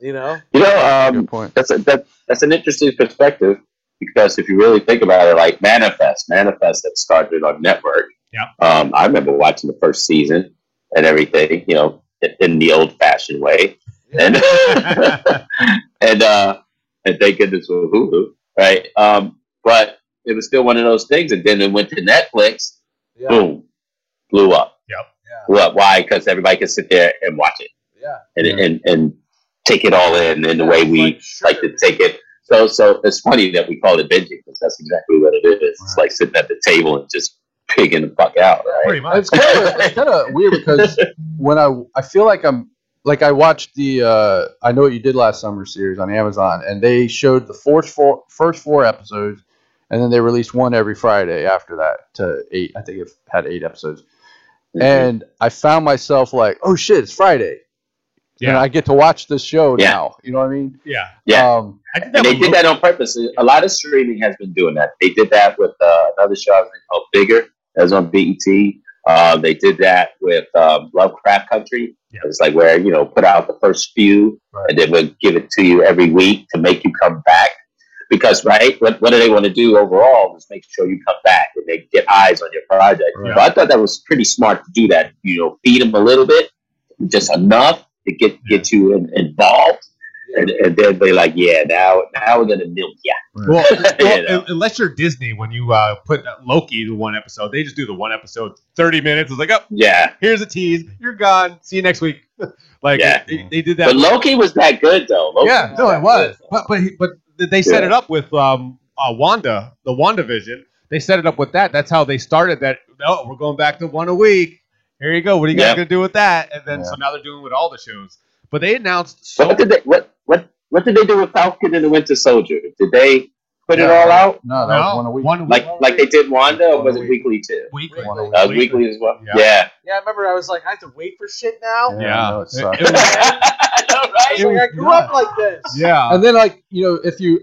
[SPEAKER 3] You know?
[SPEAKER 4] you know, um,
[SPEAKER 2] point.
[SPEAKER 4] that's a, that, that's an interesting perspective because if you really think about it, like Manifest, Manifest that started on network.
[SPEAKER 1] Yeah.
[SPEAKER 4] Um, I remember watching the first season and everything, you know, in, in the old fashioned way. And and uh and thank goodness for Hulu, right? Um, but it was still one of those things, and then it went to Netflix,
[SPEAKER 3] Yeah.
[SPEAKER 4] boom, blew up.
[SPEAKER 3] Yeah.
[SPEAKER 4] Blew up. Why? Because everybody can sit there and watch it
[SPEAKER 3] Yeah.
[SPEAKER 4] and
[SPEAKER 2] Yeah.
[SPEAKER 4] and, and take it all in in the way we
[SPEAKER 3] Like, sure.
[SPEAKER 4] like to take it. So so it's funny that we call it binging because that's exactly what it is. It's like sitting at the table and just pigging the fuck out, right?
[SPEAKER 1] Pretty much.
[SPEAKER 2] It's kind of it's kind of weird because when I I feel like I'm like I watched the uh, I know what you did last summer series on Amazon and they showed the first four first four episodes and then they released one every Friday after that to eight I think it had eight episodes
[SPEAKER 4] Mhm.
[SPEAKER 2] and I found myself like oh shit it's Friday and I get to watch this show
[SPEAKER 4] Yeah.
[SPEAKER 2] now you know what I mean
[SPEAKER 1] Yeah.
[SPEAKER 4] yeah.
[SPEAKER 2] um,
[SPEAKER 1] I did that
[SPEAKER 4] and they did that on purpose. A lot of streaming has been doing that. They did that with uh, another show I think called Bigger, that was on BET. Uh, they did that with um, Lovecraft Country.
[SPEAKER 1] Yeah.
[SPEAKER 4] It's like where you know put out the first few,
[SPEAKER 2] Right.
[SPEAKER 4] and then we'll give it to you every week to make you come back. Because right, what, what do they want to do overall is make sure you come back and they get eyes on your project.
[SPEAKER 2] Right.
[SPEAKER 4] So I thought that was pretty smart to do that. You know, feed them a little bit, just enough to get get you in, involved, and, and then they like, yeah, now now we're gonna milk ya.
[SPEAKER 1] Well,
[SPEAKER 4] You know.
[SPEAKER 1] unless you're Disney, when you uh, put Loki to one episode, they just do the one episode, thirty minutes. It's like, oh,
[SPEAKER 4] Yeah,
[SPEAKER 1] here's a tease. You're gone. See you next week. like
[SPEAKER 4] Yeah.
[SPEAKER 1] they, they did that.
[SPEAKER 4] but Loki was that good though. Loki
[SPEAKER 1] yeah, no, it was. But but he- but they set
[SPEAKER 4] Yeah.
[SPEAKER 1] it up with um uh, Wanda, the WandaVision. They set it up with that. That's how they started that. Oh, we're going back to one a week. Here you go. What are you guys
[SPEAKER 4] Yeah.
[SPEAKER 1] gonna do with that? And then
[SPEAKER 2] Yeah.
[SPEAKER 1] so now they're doing it with all the shows. But they announced
[SPEAKER 4] So
[SPEAKER 1] so
[SPEAKER 4] what did they what what what did they do with Falcon and the Winter Soldier? Did they put it all out
[SPEAKER 2] no that was one a week
[SPEAKER 1] One
[SPEAKER 4] like
[SPEAKER 1] week,
[SPEAKER 4] like they did Wanda, or was it
[SPEAKER 2] week.
[SPEAKER 4] weekly too?
[SPEAKER 1] weekly.
[SPEAKER 2] One a week.
[SPEAKER 4] That was weekly as well.
[SPEAKER 1] Yeah.
[SPEAKER 4] Yeah.
[SPEAKER 3] Yeah, I remember I was like, I have to wait for shit now.
[SPEAKER 2] yeah,
[SPEAKER 1] Yeah.
[SPEAKER 2] I know it
[SPEAKER 1] It-
[SPEAKER 2] sucks.
[SPEAKER 1] it was-
[SPEAKER 3] I
[SPEAKER 4] I know, right?
[SPEAKER 3] was like, I grew up like this.
[SPEAKER 1] yeah.
[SPEAKER 2] and then like you know if you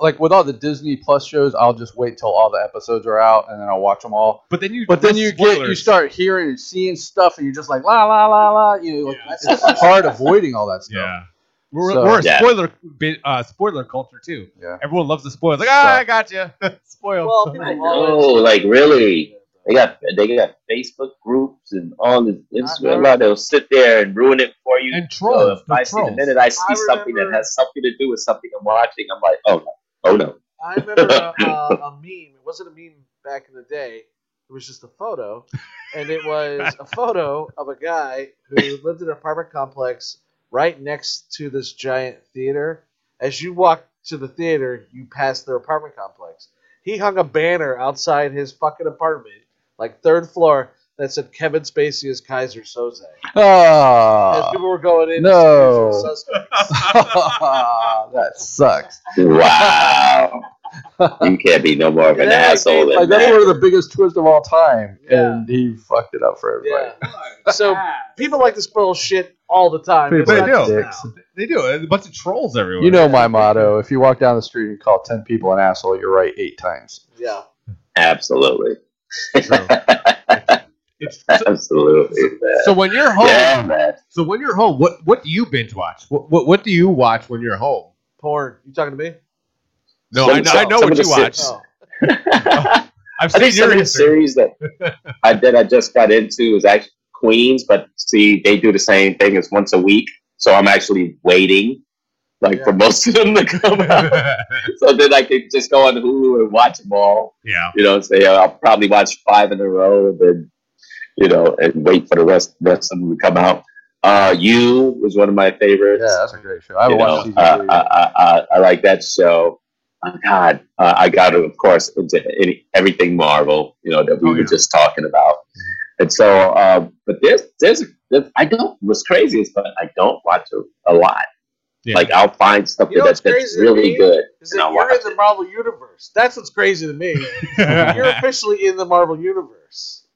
[SPEAKER 2] like with all the Disney Plus shows, I'll just wait till all the episodes are out and then I'll watch them all.
[SPEAKER 1] But then you
[SPEAKER 2] But then
[SPEAKER 1] with
[SPEAKER 2] you get you start hearing and seeing stuff, and you're just like la la la la. You know, like
[SPEAKER 1] Yeah.
[SPEAKER 2] it's hard avoiding all that stuff.
[SPEAKER 1] Yeah. We're,
[SPEAKER 2] So-
[SPEAKER 1] we're a
[SPEAKER 4] Yeah.
[SPEAKER 1] spoiler bit- uh, spoiler culture too.
[SPEAKER 2] Yeah.
[SPEAKER 1] Everyone loves the spoilers. Like, ah,
[SPEAKER 2] So-
[SPEAKER 1] I got you. Spoil.
[SPEAKER 3] Well, people
[SPEAKER 4] I
[SPEAKER 3] always-
[SPEAKER 4] know, like really. They got they got Facebook groups and all this Instagram.
[SPEAKER 3] remember-
[SPEAKER 4] They'll sit there and ruin it for you.
[SPEAKER 1] and
[SPEAKER 4] So if
[SPEAKER 1] the
[SPEAKER 4] I see the minute I see
[SPEAKER 3] I
[SPEAKER 4] something that
[SPEAKER 3] remember-
[SPEAKER 4] has something to do with something I'm watching, I'm like, oh no, oh no.
[SPEAKER 3] I remember a, a, a meme. It wasn't a meme back in the day. It was just a photo, and it was a photo of a guy who lived in an apartment complex right next to this giant theater. As you walk to the theater, you pass their apartment complex. He hung a banner outside his fucking apartment, like third floor, that said Kevin Spacey is Keyser Söze. Ah, as
[SPEAKER 2] Oh,
[SPEAKER 3] people were going in,
[SPEAKER 2] no.
[SPEAKER 3] as suspects.
[SPEAKER 2] that sucks.
[SPEAKER 4] Wow. You can't be no more of an
[SPEAKER 3] Yeah,
[SPEAKER 4] asshole
[SPEAKER 3] they-
[SPEAKER 4] than
[SPEAKER 2] Like that's
[SPEAKER 4] that.
[SPEAKER 2] one of the biggest twists of all time,
[SPEAKER 3] Yeah.
[SPEAKER 2] and he fucked it up for everybody.
[SPEAKER 3] yeah. So people like to spoil shit all the time.
[SPEAKER 2] People
[SPEAKER 1] They do.
[SPEAKER 3] just
[SPEAKER 2] dicks.
[SPEAKER 1] They do. There's a bunch of trolls everywhere.
[SPEAKER 2] You know my motto: if you walk down the street and call ten people an asshole, you're right eight times.
[SPEAKER 3] Yeah.
[SPEAKER 4] Absolutely.
[SPEAKER 1] It's, so,
[SPEAKER 4] Absolutely. man.
[SPEAKER 1] so when you're home,
[SPEAKER 4] yeah,
[SPEAKER 1] so when you're home, what what do you binge watch? What what, what do you watch when you're home?
[SPEAKER 3] Porn. You talking to me?
[SPEAKER 1] No,
[SPEAKER 4] Some-
[SPEAKER 1] I know, I know what you
[SPEAKER 4] the
[SPEAKER 1] watch.
[SPEAKER 3] Oh.
[SPEAKER 1] I've
[SPEAKER 4] I
[SPEAKER 1] seen
[SPEAKER 4] think some
[SPEAKER 1] your
[SPEAKER 4] of the series that I that I just got into is actually Queens, but see, they do the same thing as once a week. So I'm actually waiting, like for most of them to come out. so then I can just go on Hulu and watch them all.
[SPEAKER 1] yeah.
[SPEAKER 4] You know, say I'll probably watch five in a row, and then you know, and wait for the rest rest of them to come out. Uh, you was one of my favorites.
[SPEAKER 2] Yeah, that's a great show. I haven't
[SPEAKER 4] you know,
[SPEAKER 2] watched
[SPEAKER 4] uh, I. I, I, I like that show. Oh, God, uh, I got to, of course, into any, everything Marvel, you know, that we
[SPEAKER 1] Oh,
[SPEAKER 4] were
[SPEAKER 1] yeah.
[SPEAKER 4] just talking about. And so, um, but there's, there's, there's, I don't, what's crazy is, but I don't watch a, a lot.
[SPEAKER 1] Yeah.
[SPEAKER 4] Like, I'll find something
[SPEAKER 3] You know
[SPEAKER 4] that's, that's really
[SPEAKER 3] me?
[SPEAKER 4] good.
[SPEAKER 3] Is
[SPEAKER 4] and
[SPEAKER 3] that you're
[SPEAKER 4] watch
[SPEAKER 3] in the
[SPEAKER 4] it.
[SPEAKER 3] Marvel universe? That's what's crazy to me. You're officially in the Marvel universe.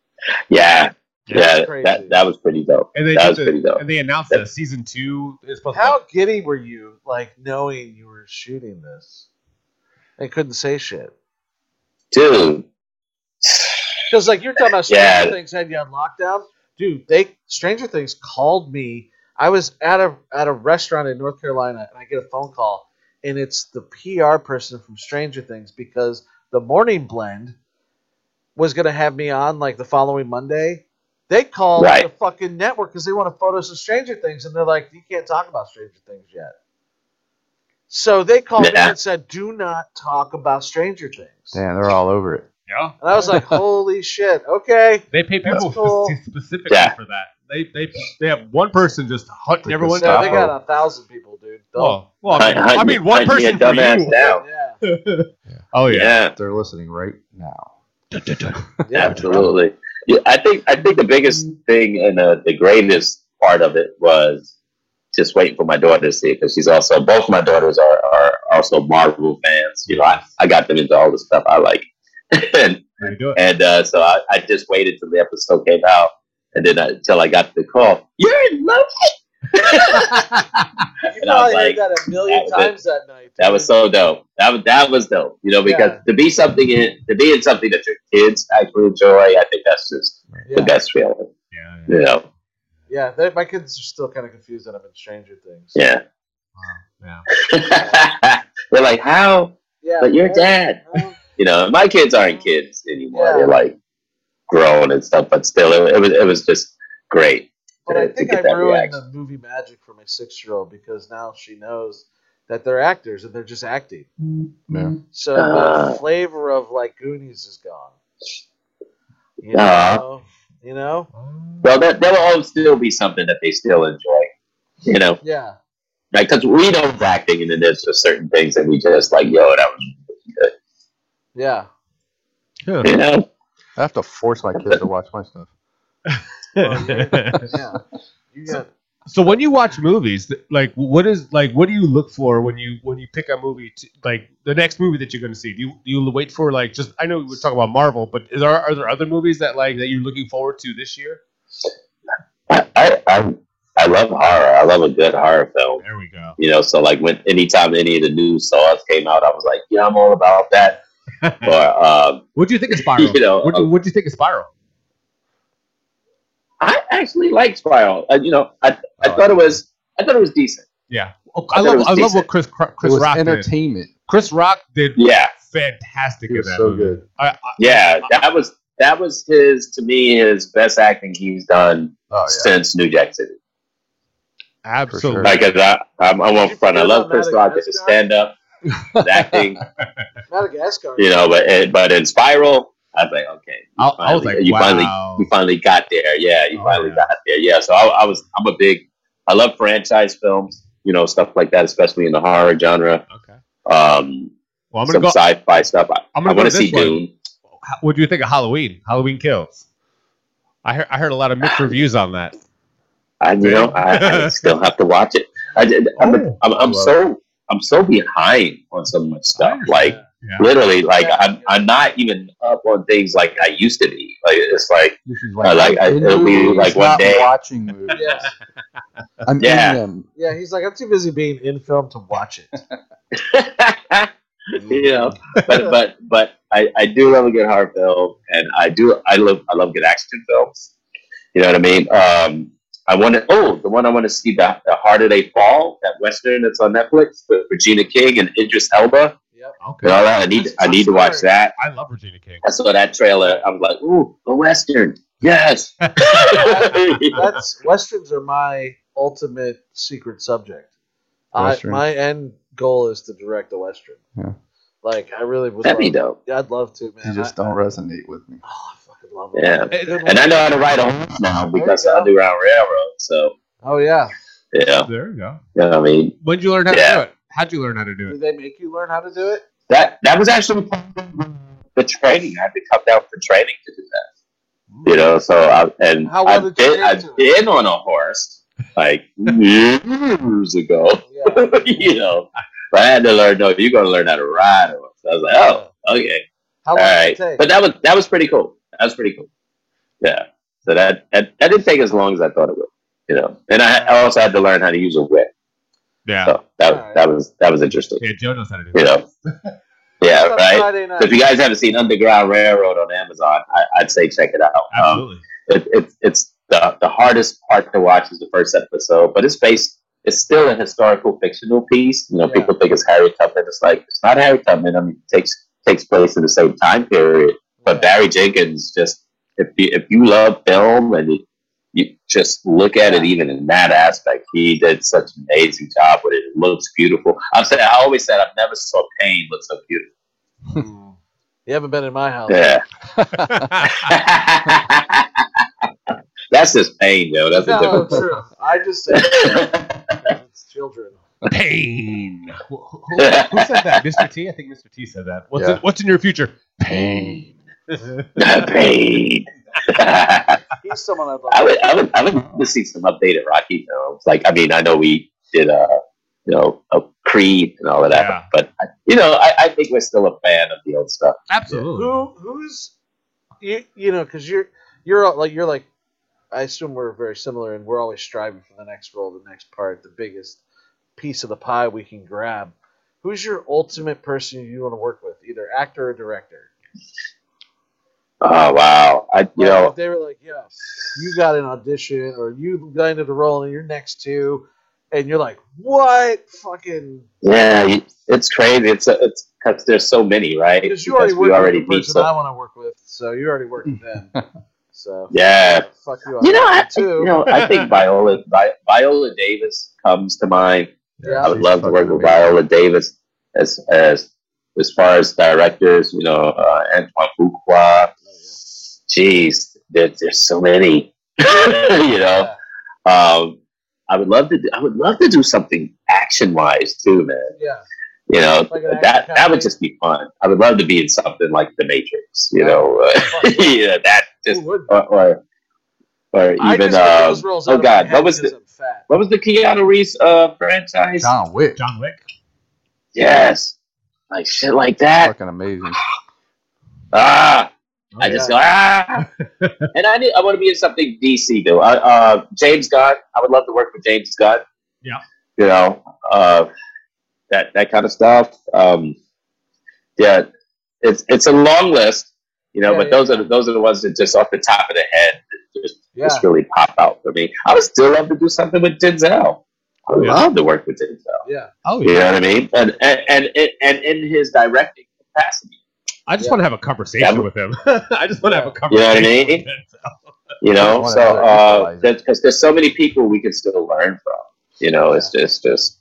[SPEAKER 4] Yeah.
[SPEAKER 3] That's
[SPEAKER 4] Yeah. That, that was pretty dope.
[SPEAKER 1] and they
[SPEAKER 4] that was
[SPEAKER 1] the-
[SPEAKER 4] pretty dope.
[SPEAKER 1] and they announced that season two is supposed to
[SPEAKER 3] How giddy were you, like knowing you were shooting this, and couldn't say shit?
[SPEAKER 4] Dude.
[SPEAKER 3] Because like you're talking about Stranger
[SPEAKER 4] Yeah.
[SPEAKER 3] Things had you on lockdown, dude. They Stranger Things called me. I was at a at a restaurant in North Carolina, and I get a phone call, and it's the PR person from Stranger Things because the Morning Blend was gonna have me on like the following Monday. They called
[SPEAKER 4] Right.
[SPEAKER 3] the fucking network because they want to photos of Stranger Things, and they're like, "You can't talk about Stranger Things yet." So they called me and said, "Do not talk about Stranger Things."
[SPEAKER 2] Damn, they're all over it.
[SPEAKER 1] Yeah.
[SPEAKER 3] And I was like, "Holy shit! Okay."
[SPEAKER 1] They pay people
[SPEAKER 3] cool.
[SPEAKER 1] specifically
[SPEAKER 4] Yeah.
[SPEAKER 1] for that. They they they have one person just hunting
[SPEAKER 2] Like
[SPEAKER 1] everyone
[SPEAKER 2] the
[SPEAKER 3] No, they got a thousand people, dude.
[SPEAKER 1] Oh, well, I mean,
[SPEAKER 4] Hunt-
[SPEAKER 1] I mean one
[SPEAKER 4] hunt me a
[SPEAKER 1] person for
[SPEAKER 4] dumbass
[SPEAKER 1] you.
[SPEAKER 4] down.
[SPEAKER 3] yeah,
[SPEAKER 1] Oh yeah.
[SPEAKER 4] yeah.
[SPEAKER 2] They're listening right now.
[SPEAKER 3] yeah.
[SPEAKER 4] Absolutely. Yeah, I think I think the biggest thing and uh, the greatest part of it was just waiting for my daughter to see it because she's also both my daughters are, are also Marvel fans. You know, I, I got them into all the stuff I like, and
[SPEAKER 1] How you do it?
[SPEAKER 4] and uh, so I, I just waited till the episode came out, and then until I got the call, you're in love.
[SPEAKER 3] You
[SPEAKER 4] And I was
[SPEAKER 3] probably
[SPEAKER 4] like,
[SPEAKER 3] that a million
[SPEAKER 4] that was it.
[SPEAKER 3] times that night.
[SPEAKER 4] That was so dope. That was that was dope. You know, because
[SPEAKER 3] Yeah.
[SPEAKER 4] to be something in to be in something that your kids actually enjoy, I think that's just the best feeling.
[SPEAKER 1] Yeah, yeah.
[SPEAKER 4] You know.
[SPEAKER 3] Yeah, they- my kids are still kind of confused that I'm in Stranger Things.
[SPEAKER 4] Yeah.
[SPEAKER 1] yeah.
[SPEAKER 4] They're like, how?
[SPEAKER 3] yeah.
[SPEAKER 4] But your
[SPEAKER 3] right?
[SPEAKER 4] dad.
[SPEAKER 3] Huh?
[SPEAKER 4] You know, my kids aren't kids anymore.
[SPEAKER 3] Yeah.
[SPEAKER 4] They're like grown and stuff, but still, it, it was it was just great.
[SPEAKER 3] But I
[SPEAKER 4] to- to
[SPEAKER 3] think
[SPEAKER 4] get
[SPEAKER 3] I
[SPEAKER 4] that
[SPEAKER 3] ruined
[SPEAKER 4] reaction.
[SPEAKER 3] the movie magic for my six-year-old because now she knows that they're actors and they're just acting.
[SPEAKER 2] Yeah.
[SPEAKER 3] So
[SPEAKER 4] Ah.
[SPEAKER 3] the flavor of like Goonies is gone. You
[SPEAKER 4] Ah.
[SPEAKER 3] know, you know,
[SPEAKER 4] Well, that there will always still be something that they still enjoy. You know,
[SPEAKER 3] yeah,
[SPEAKER 4] like because we know acting, and then there's just certain things that we just like, yo, that was really good.
[SPEAKER 3] yeah.
[SPEAKER 4] You know,
[SPEAKER 2] I have to force my kids to watch my stuff.
[SPEAKER 3] Oh, yeah. You got
[SPEAKER 1] so when you watch movies, like what is like what do you look for when you when you pick a movie to, like the next movie that you're going to see? Do you do you wait for like just I know we were talking about Marvel, but is there are there other movies that like that you're looking forward to this year?
[SPEAKER 4] I, I I I love horror. I love a good horror film.
[SPEAKER 1] There we go.
[SPEAKER 4] You know, so like when anytime any of the new Saws came out, I was like, yeah, I'm all about that. or um,
[SPEAKER 1] what do you think of Spiral?
[SPEAKER 4] You know,
[SPEAKER 1] what do what do you think of Spiral?
[SPEAKER 4] I actually like Spiral. Uh, you know, I I
[SPEAKER 2] Oh,
[SPEAKER 4] thought it was I thought it was decent.
[SPEAKER 1] Yeah, oh,
[SPEAKER 4] I
[SPEAKER 1] I, love
[SPEAKER 4] was
[SPEAKER 1] I love what Chris
[SPEAKER 2] It
[SPEAKER 1] Chris
[SPEAKER 2] was
[SPEAKER 1] Rock did.
[SPEAKER 2] entertainment.
[SPEAKER 1] Chris Rock did
[SPEAKER 4] Yeah,
[SPEAKER 1] fantastic
[SPEAKER 2] He
[SPEAKER 1] in
[SPEAKER 2] was
[SPEAKER 1] that
[SPEAKER 2] so
[SPEAKER 1] movie.
[SPEAKER 2] good.
[SPEAKER 1] I, I,
[SPEAKER 4] yeah, that was that was his to me his best acting he's done
[SPEAKER 2] Oh yeah.
[SPEAKER 4] since New Jack City.
[SPEAKER 1] absolutely.
[SPEAKER 4] Like, 'cause I, I'm, I'm on front. I love Chris Rock as a stand up, his acting,
[SPEAKER 3] Madagascar.
[SPEAKER 4] you know, but eh, but in Spiral, I was like, okay, you
[SPEAKER 1] I, I was
[SPEAKER 4] finally-
[SPEAKER 1] like,
[SPEAKER 4] you
[SPEAKER 1] wow.
[SPEAKER 4] finally you finally got there. Yeah, you
[SPEAKER 1] Oh,
[SPEAKER 4] finally
[SPEAKER 1] yeah.
[SPEAKER 4] got there. Yeah, so I, I was I'm a big I love franchise films, you know, stuff like that, especially in the horror genre.
[SPEAKER 1] okay.
[SPEAKER 4] Um,
[SPEAKER 1] Well, I'm
[SPEAKER 4] some
[SPEAKER 1] gonna go.
[SPEAKER 4] sci-fi stuff. I,
[SPEAKER 1] I'm
[SPEAKER 4] I
[SPEAKER 1] gonna go
[SPEAKER 4] want
[SPEAKER 1] to
[SPEAKER 4] see
[SPEAKER 1] one.
[SPEAKER 4] Dune.
[SPEAKER 1] What do you think of Halloween? Halloween Kills. I heard I heard a lot of mixed reviews on that.
[SPEAKER 4] I you know I, I still have to watch it. I. I'm,
[SPEAKER 1] Oh,
[SPEAKER 4] I'm, I'm so I'm so behind on so much stuff. Like
[SPEAKER 1] Yeah.
[SPEAKER 4] literally, like I'm I'm not even up on things like I used to be. Like it's like
[SPEAKER 2] This is
[SPEAKER 4] I like- I- it'll
[SPEAKER 2] into
[SPEAKER 4] be
[SPEAKER 2] movies,
[SPEAKER 4] like one
[SPEAKER 2] not
[SPEAKER 4] day.
[SPEAKER 2] watching movies.
[SPEAKER 3] Yes.
[SPEAKER 2] I'm
[SPEAKER 4] Yeah.
[SPEAKER 2] in them.
[SPEAKER 3] Yeah, he's like, I'm too busy being in film to watch it.
[SPEAKER 4] you know, but but but I, I do love a good horror film, and I do I love I love good action films. You know what I mean? Um, I want to. Oh, the one I want to see the, the Harder They Fall, that western that's on Netflix with Regina King and Idris Elba
[SPEAKER 3] Yep.
[SPEAKER 1] Okay.
[SPEAKER 4] and all that. I need I need to watch that.
[SPEAKER 1] I love Regina King.
[SPEAKER 4] I saw that trailer. I'm like, ooh, a western, yes.
[SPEAKER 3] That's westerns are my ultimate secret subject. I, my end goal is to direct a western.
[SPEAKER 2] Yeah.
[SPEAKER 3] Like I really would.
[SPEAKER 4] That'd be
[SPEAKER 3] love,
[SPEAKER 4] dope.
[SPEAKER 3] Yeah, I'd love to, man.
[SPEAKER 2] You just
[SPEAKER 3] I-
[SPEAKER 2] don't resonate with me.
[SPEAKER 3] Oh, I fucking love it.
[SPEAKER 4] Yeah.
[SPEAKER 3] Good
[SPEAKER 4] And I know how to ride a horse now because
[SPEAKER 3] I
[SPEAKER 4] do
[SPEAKER 3] you go.
[SPEAKER 4] Railroad. So
[SPEAKER 3] Oh yeah.
[SPEAKER 4] yeah,
[SPEAKER 1] There you go.
[SPEAKER 4] you know I mean.
[SPEAKER 1] When did you learn how
[SPEAKER 4] Yeah.
[SPEAKER 1] to do it? How'd you learn how to do it?
[SPEAKER 3] Did they make you learn how to do it?
[SPEAKER 4] That that was actually the training. I had to come down for training to do that. Hmm. You know, so I, and
[SPEAKER 3] How well
[SPEAKER 4] I've
[SPEAKER 3] did
[SPEAKER 4] been I've been on a horse like years ago.
[SPEAKER 3] Yeah.
[SPEAKER 4] you know, but I had to learn. No, you're going to learn how to ride a horse. I was like, oh, okay,
[SPEAKER 3] How
[SPEAKER 4] all
[SPEAKER 3] long
[SPEAKER 4] right.
[SPEAKER 3] did it take?
[SPEAKER 4] But that was that was pretty cool. That was pretty cool. Yeah. So that that, that didn't take as long as I thought it would. You know, and I, I also had to learn how to use a whip.
[SPEAKER 1] Yeah.
[SPEAKER 4] So that
[SPEAKER 3] Alright.
[SPEAKER 4] that was that was interesting.
[SPEAKER 1] Yeah, Joe knows how to do
[SPEAKER 4] You
[SPEAKER 1] it.
[SPEAKER 4] know. Yeah, right.
[SPEAKER 3] Friday
[SPEAKER 4] So if you guys haven't seen Underground Railroad on Amazon, I, I'd say check it out. Um,
[SPEAKER 1] Absolutely.
[SPEAKER 4] it, it, it's the, the hardest part to watch is the first episode, but it's based. It's still a historical fictional piece. You know,
[SPEAKER 3] Yeah.
[SPEAKER 4] people think it's Harry Tubman. It's like it's not Harry Tubman. I mean, it takes takes place in the same time period. But Barry Jenkins, just if you if you love film and you, you just look at it, even in that aspect, he did such an amazing job with it. It looks beautiful. I've said I always said I've never saw pain look so beautiful.
[SPEAKER 3] Mm. You haven't been in my house.
[SPEAKER 4] Yeah. That's just pain, though. That's a
[SPEAKER 3] no,
[SPEAKER 4] different.
[SPEAKER 3] true. I just said it's children.
[SPEAKER 1] Pain. Who, who- who said that? Mr. T? I think Mr. T said that. What's
[SPEAKER 2] Yeah.
[SPEAKER 1] in, what's in your future? Pain.
[SPEAKER 4] pain.
[SPEAKER 3] He's someone I'd love.
[SPEAKER 4] I would, I would, I would love to see some updated Rocky films. Like, I mean, I know we did a, you know, a Creed and all of that,
[SPEAKER 1] Yeah.
[SPEAKER 4] but you know, I, I think we're still a fan of the old stuff.
[SPEAKER 1] Absolutely.
[SPEAKER 3] Who who's you you know because you're you're like you're like I assume we're very similar and we're always striving for the next role, the next part, the biggest piece of the pie we can grab. Who's your ultimate person you want to work with, either actor or director?
[SPEAKER 4] Oh wow! I, you
[SPEAKER 3] Like,
[SPEAKER 4] know,
[SPEAKER 3] they were like, yeah, you got an audition or you landed a role and you're next to, and you're like, what fucking?
[SPEAKER 4] yeah, it's crazy. It's it's because there's so many, right?
[SPEAKER 3] Because you already
[SPEAKER 4] we already
[SPEAKER 3] with the
[SPEAKER 4] meet
[SPEAKER 3] person
[SPEAKER 4] so
[SPEAKER 3] I want to work with, so you already worked with them. So
[SPEAKER 4] yeah.
[SPEAKER 3] fuck you.
[SPEAKER 4] You know, I,
[SPEAKER 3] one,
[SPEAKER 4] you know, I think Viola Vi- Viola Davis comes to mind.
[SPEAKER 3] Yeah.
[SPEAKER 4] I would love to work with. Viola Davis as as as far as directors. You know, uh, Antoine Fuqua. Jeez, there, there's so many. you know, um, I would love to. Do, I would love to do something action wise too, man.
[SPEAKER 3] Yeah.
[SPEAKER 4] You know,
[SPEAKER 3] Like
[SPEAKER 4] that that
[SPEAKER 3] comedy?
[SPEAKER 4] would just be fun. I would love to be in something like The Matrix. You
[SPEAKER 3] Yeah.
[SPEAKER 4] know, uh, yeah, that just
[SPEAKER 3] would?
[SPEAKER 4] or or, or
[SPEAKER 3] I
[SPEAKER 4] even
[SPEAKER 3] just get those roles
[SPEAKER 4] oh
[SPEAKER 3] out of my
[SPEAKER 4] god, what was the
[SPEAKER 3] I'm fat.
[SPEAKER 4] what was the Keanu Reeves uh, franchise?
[SPEAKER 2] John Wick.
[SPEAKER 1] John Wick.
[SPEAKER 4] Yes, like shit like that.
[SPEAKER 2] Fucking amazing.
[SPEAKER 4] Ah,
[SPEAKER 1] Oh,
[SPEAKER 4] I just go ah, and I need, I want to be in something DC though. Uh, uh, James Gunn. I would love to work with James Gunn.
[SPEAKER 1] Yeah.
[SPEAKER 4] you know, uh, that that kind of stuff. Um, yeah, it's it's a long list, you know,
[SPEAKER 3] Yeah,
[SPEAKER 4] but
[SPEAKER 3] yeah,
[SPEAKER 4] those
[SPEAKER 3] yeah.
[SPEAKER 4] are the, those are the ones that just off the top of the head just,
[SPEAKER 3] Yeah.
[SPEAKER 4] just really pop out for me. I would still love to do something with Denzel. I would
[SPEAKER 1] Yeah.
[SPEAKER 4] love to work with Denzel.
[SPEAKER 3] Yeah.
[SPEAKER 1] Oh yeah,
[SPEAKER 4] You know what I mean? And and and, and in his directing capacity.
[SPEAKER 1] I just
[SPEAKER 3] Yeah.
[SPEAKER 1] want to have a conversation
[SPEAKER 4] Yeah.
[SPEAKER 1] with him. I just want to have a conversation.
[SPEAKER 4] You know what I mean?
[SPEAKER 1] with him.
[SPEAKER 4] You know, so
[SPEAKER 2] have
[SPEAKER 4] uh, because there's so many people we can still learn from. You know, it's just just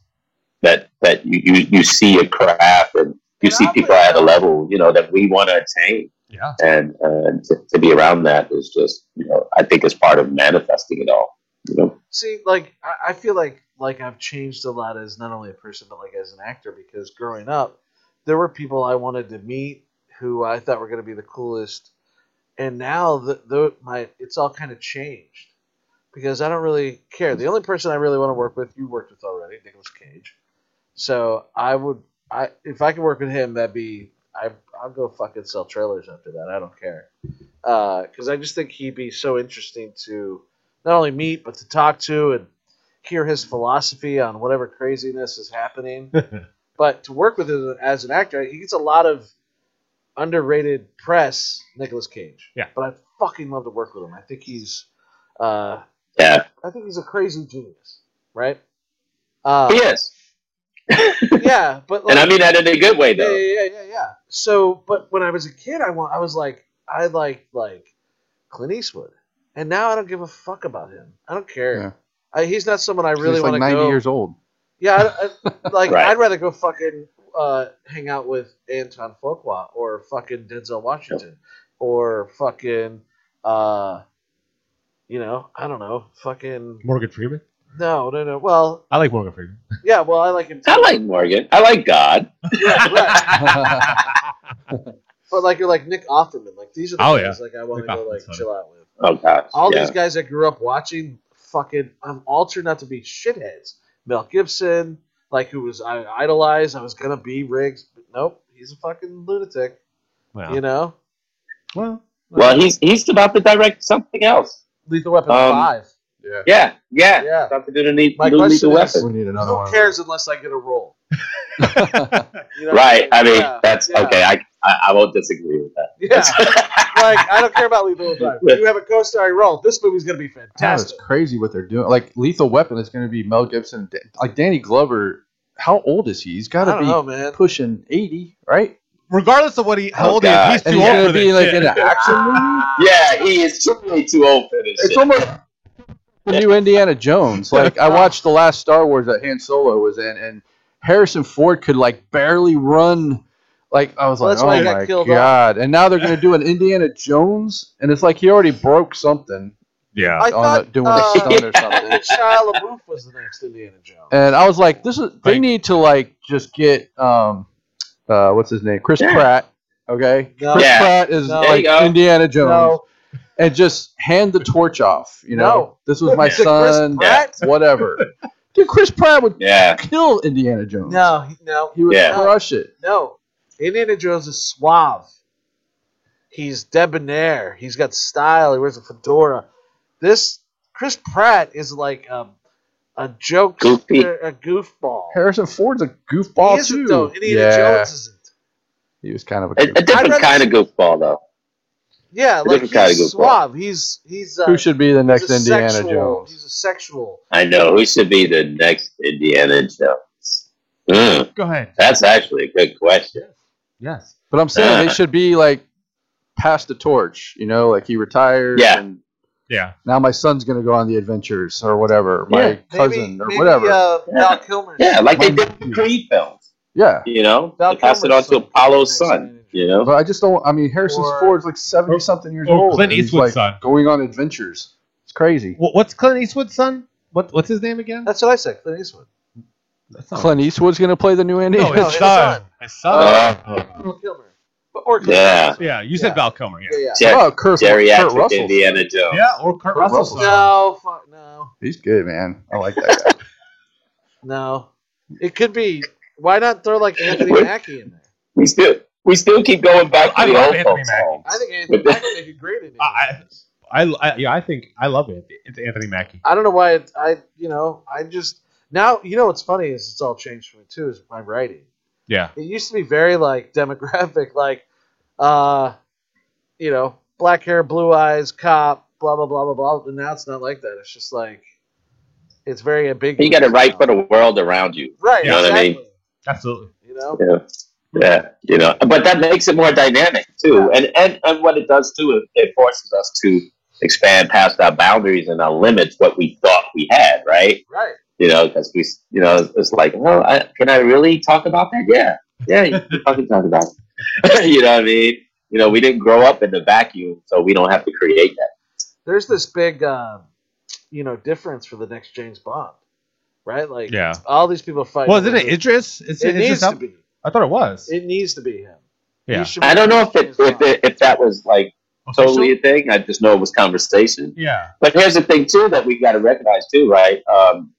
[SPEAKER 4] that that you you, you see a craft and you
[SPEAKER 3] And
[SPEAKER 4] see people at a level you know that we want to attain,
[SPEAKER 1] Yeah.
[SPEAKER 4] and and to, to be around that is just you know I think is part of manifesting it all. You know,
[SPEAKER 3] See, like I, I feel like like I've changed a lot as not only a person but like as an actor because growing up, there were people I wanted to meet who I thought were going to be the coolest, and now the, the my it's all kind of changed because I don't really care. The only person I really want to work with, you worked with already, Nicolas Cage. So I would, I if I could work with him, that'd be I I'll go fucking sell trailers after that. I don't care, uh, because I just think he'd be so interesting to not only meet but to talk to and hear his philosophy on whatever craziness is happening. but to work with him as an actor, he gets a lot of underrated press. Nicolas Cage.
[SPEAKER 1] Yeah.
[SPEAKER 3] But I fucking love to work with him. I think he's, uh,
[SPEAKER 4] Yeah,
[SPEAKER 3] I think he's a crazy genius, right? Uh,
[SPEAKER 4] he is,
[SPEAKER 3] yeah, but like,
[SPEAKER 4] and I mean that in a good way
[SPEAKER 3] yeah,
[SPEAKER 4] though.
[SPEAKER 3] yeah, yeah, yeah, yeah. So, but when I was a kid, I want, I was like, I liked like Clint Eastwood, and now I don't give a fuck about him. I don't care.
[SPEAKER 2] Yeah.
[SPEAKER 3] I, he's not someone I really
[SPEAKER 2] He's
[SPEAKER 3] want
[SPEAKER 2] like
[SPEAKER 3] to
[SPEAKER 2] 90
[SPEAKER 3] go.
[SPEAKER 2] years old.
[SPEAKER 3] Yeah, I, I, like
[SPEAKER 4] Right.
[SPEAKER 3] I'd rather go fucking uh, hang out with Antoine Fuqua or fucking Denzel Washington or fucking uh, you know, I don't know, fucking
[SPEAKER 1] Morgan Freeman.
[SPEAKER 3] no, no, no. Well,
[SPEAKER 1] I like Morgan Freeman.
[SPEAKER 3] yeah, well, I like him. Too.
[SPEAKER 4] I like Morgan. I like God.
[SPEAKER 3] right, right. But like you're like Nick Offerman, like these are the
[SPEAKER 1] Oh,
[SPEAKER 3] guys
[SPEAKER 1] yeah.
[SPEAKER 3] like I want
[SPEAKER 1] Nick
[SPEAKER 3] to go like
[SPEAKER 1] funny.
[SPEAKER 3] chill out with.
[SPEAKER 4] Oh gosh.
[SPEAKER 3] All
[SPEAKER 4] yeah.
[SPEAKER 3] these guys I grew up watching, fucking, I'm all turned out to be shitheads. Mel Gibson, like who was I idolized, I was gonna be Riggs, but nope, he's a fucking lunatic.
[SPEAKER 1] Well,
[SPEAKER 3] You know,
[SPEAKER 1] well,
[SPEAKER 4] Well, he's he's about to direct something else.
[SPEAKER 3] Lethal Weapon
[SPEAKER 4] Um,
[SPEAKER 3] Five.
[SPEAKER 2] yeah.
[SPEAKER 4] Yeah, yeah.
[SPEAKER 3] Yeah.
[SPEAKER 4] About to do the new,
[SPEAKER 3] My
[SPEAKER 4] new
[SPEAKER 3] question
[SPEAKER 4] lethal
[SPEAKER 3] is-
[SPEAKER 4] weapon.
[SPEAKER 2] We need another
[SPEAKER 3] Who
[SPEAKER 2] one.
[SPEAKER 3] cares unless I get a role? You know
[SPEAKER 4] Right. I mean,
[SPEAKER 3] Yeah,
[SPEAKER 4] that's
[SPEAKER 3] yeah,
[SPEAKER 4] okay. I, I I won't disagree with that.
[SPEAKER 3] Yeah, like I don't care about Lethal Weapon Five. You have a co-starring role. This movie's gonna be
[SPEAKER 2] God, it's crazy what they're doing. Like Lethal Weapon is going to be Mel Gibson. Like Danny Glover, how old is he? He's got to be
[SPEAKER 3] know, man.
[SPEAKER 2] pushing 80, right?
[SPEAKER 1] regardless of what he how
[SPEAKER 4] Oh,
[SPEAKER 1] old he is,
[SPEAKER 4] God.
[SPEAKER 1] he's
[SPEAKER 2] And
[SPEAKER 1] too
[SPEAKER 2] he's
[SPEAKER 1] old
[SPEAKER 2] going
[SPEAKER 1] for
[SPEAKER 2] to be
[SPEAKER 1] this
[SPEAKER 2] like
[SPEAKER 1] shit.
[SPEAKER 2] in an action movie.
[SPEAKER 4] Yeah, he is truly too old for this.
[SPEAKER 2] It's
[SPEAKER 4] shit.
[SPEAKER 2] almost the new Indiana Jones. Like I watched the last Star Wars that Han Solo was in, and Harrison Ford could like barely run. Like I was
[SPEAKER 3] Well,
[SPEAKER 2] like,
[SPEAKER 3] that's why he
[SPEAKER 2] oh
[SPEAKER 3] got
[SPEAKER 2] my
[SPEAKER 3] killed
[SPEAKER 2] god! And now they're going to do an Indiana Jones, and it's like he already broke something
[SPEAKER 1] yeah.
[SPEAKER 3] I
[SPEAKER 2] on
[SPEAKER 3] thought
[SPEAKER 2] the, doing
[SPEAKER 3] uh,
[SPEAKER 2] the stunt or something.
[SPEAKER 3] Shia LaBeouf was the next Indiana Jones.
[SPEAKER 2] And I was like, this is they
[SPEAKER 1] Like-
[SPEAKER 2] need to like just get um uh what's his name? Chris
[SPEAKER 4] Yeah.
[SPEAKER 2] Pratt. Okay?
[SPEAKER 3] No.
[SPEAKER 2] Chris
[SPEAKER 4] Yeah.
[SPEAKER 2] Pratt is
[SPEAKER 3] No.
[SPEAKER 4] There
[SPEAKER 2] like
[SPEAKER 4] go.
[SPEAKER 2] Indiana Jones.
[SPEAKER 3] No.
[SPEAKER 2] And just hand the torch off, you know.
[SPEAKER 3] No.
[SPEAKER 2] This was my
[SPEAKER 3] Is it Chris
[SPEAKER 2] son,
[SPEAKER 3] Pratt?
[SPEAKER 2] whatever. Dude, Chris Pratt would
[SPEAKER 4] Yeah.
[SPEAKER 2] kill Indiana Jones.
[SPEAKER 3] No, he- no,
[SPEAKER 2] He would
[SPEAKER 4] Yeah.
[SPEAKER 2] crush it.
[SPEAKER 3] no. Indiana Jones is suave. He's debonair. He's got style. He wears a fedora. This Chris Pratt is like a, a joke,
[SPEAKER 4] Goofy.
[SPEAKER 3] a goofball.
[SPEAKER 2] Harrison Ford's a
[SPEAKER 3] he
[SPEAKER 2] goofball
[SPEAKER 3] isn't
[SPEAKER 2] too.
[SPEAKER 3] though. Indiana
[SPEAKER 2] yeah,
[SPEAKER 3] Jones isn't.
[SPEAKER 2] he was kind of a
[SPEAKER 4] A, a different
[SPEAKER 3] rather
[SPEAKER 4] kind of goofball, though.
[SPEAKER 3] Yeah,
[SPEAKER 4] A
[SPEAKER 3] like
[SPEAKER 4] different kind of goofball.
[SPEAKER 3] suave. He's he's uh,
[SPEAKER 2] Who should be the next Indiana
[SPEAKER 3] sexual-
[SPEAKER 2] Jones?
[SPEAKER 3] He's a sexual.
[SPEAKER 4] I know who should be the next Indiana Jones. Mm,
[SPEAKER 1] Go ahead.
[SPEAKER 4] that's actually a good question.
[SPEAKER 1] Yes.
[SPEAKER 2] But I'm saying they should be like pass the torch, you know, like he retired
[SPEAKER 4] Yeah.
[SPEAKER 2] and
[SPEAKER 1] Yeah.
[SPEAKER 2] now my son's gonna go on the adventures or whatever, my
[SPEAKER 4] Yeah.
[SPEAKER 2] cousin
[SPEAKER 3] maybe,
[SPEAKER 2] or
[SPEAKER 3] maybe,
[SPEAKER 2] whatever.
[SPEAKER 3] Uh,
[SPEAKER 4] Yeah.
[SPEAKER 3] Val Kilmer.
[SPEAKER 4] Yeah, like they did with
[SPEAKER 2] nephew.
[SPEAKER 4] Creed films.
[SPEAKER 2] yeah.
[SPEAKER 4] You know,
[SPEAKER 3] Val
[SPEAKER 4] they passed it on to. Apollo's son. You know,
[SPEAKER 2] But I just don't I mean Harrison
[SPEAKER 3] Or-
[SPEAKER 2] Ford's like seventy something years old.
[SPEAKER 1] Clint Eastwood's
[SPEAKER 2] like
[SPEAKER 1] son.
[SPEAKER 2] going on adventures. It's crazy.
[SPEAKER 1] Wh- What's Clint Eastwood's son? What What's his name again?
[SPEAKER 3] That's what I said. Clint Eastwood.
[SPEAKER 1] That's not-
[SPEAKER 2] Clint Eastwood's gonna play the new Indiana
[SPEAKER 1] No,
[SPEAKER 3] No,
[SPEAKER 1] his
[SPEAKER 3] his
[SPEAKER 1] son.
[SPEAKER 3] son.
[SPEAKER 1] His son.
[SPEAKER 4] Uh,
[SPEAKER 1] Oh.
[SPEAKER 3] Val Kilmer. Or Clint
[SPEAKER 4] Yeah.
[SPEAKER 3] Eastwood.
[SPEAKER 1] yeah, you said
[SPEAKER 3] Yeah.
[SPEAKER 1] Val Kilmer. Yeah.
[SPEAKER 3] Yeah, yeah.
[SPEAKER 4] Jer-
[SPEAKER 2] Oh, Kurt, Kurt Russell.
[SPEAKER 4] Indiana Jones.
[SPEAKER 1] Yeah, or Kurt
[SPEAKER 2] Kurt
[SPEAKER 1] Russell's
[SPEAKER 2] Russell.
[SPEAKER 3] No, fuck, no,
[SPEAKER 2] He's good, man. I like that guy.
[SPEAKER 3] no. It could be. Why not throw like Anthony Mackie in there?
[SPEAKER 4] We still we still keep going back to
[SPEAKER 1] I
[SPEAKER 4] the old
[SPEAKER 1] Anthony
[SPEAKER 4] folks'
[SPEAKER 1] Mackie.
[SPEAKER 3] I think Anthony
[SPEAKER 4] But
[SPEAKER 3] Mackie would make a great Indiana
[SPEAKER 1] I- I, I yeah, I think I love it. It's Anthony Mackie.
[SPEAKER 3] I don't know why. It, I you know I just now you know what's funny is it's all changed for me too is my writing.
[SPEAKER 1] Yeah.
[SPEAKER 3] It used to be very like demographic, like uh, you know, black hair, blue eyes, cop, blah blah blah blah blah. But now it's not like that. It's just like it's very ambiguous.
[SPEAKER 4] You got to write
[SPEAKER 3] now.
[SPEAKER 4] for the world around you.
[SPEAKER 3] right.
[SPEAKER 1] You know
[SPEAKER 4] what I mean?
[SPEAKER 1] Absolutely.
[SPEAKER 3] You know.
[SPEAKER 4] Yeah. Yeah, you know, but that makes it more dynamic too, and and and what it does too, it, it forces us to expand past our boundaries and our limits, what we thought we had, right?
[SPEAKER 3] Right.
[SPEAKER 4] You know, because we, you know, it's like, well, I, can I really talk about that? Yeah, yeah, you can fucking talk about it. you know what I mean? You know, we didn't grow up in the vacuum, so we don't have to create that.
[SPEAKER 3] There's this big uh, you know difference for the next James Bond, right? Like
[SPEAKER 1] Yeah.
[SPEAKER 3] all these people fight.
[SPEAKER 1] Well, isn't it Idris? Is
[SPEAKER 3] It
[SPEAKER 1] Idris
[SPEAKER 3] needs
[SPEAKER 1] out?
[SPEAKER 3] to be.
[SPEAKER 1] I thought it was.
[SPEAKER 3] It needs to be him.
[SPEAKER 1] Yeah.
[SPEAKER 3] be
[SPEAKER 4] I don't know if it if it, if that was like totally a thing. I just know it was conversation.
[SPEAKER 1] Yeah.
[SPEAKER 4] But here's the thing too that we got to recognize too, right? Um,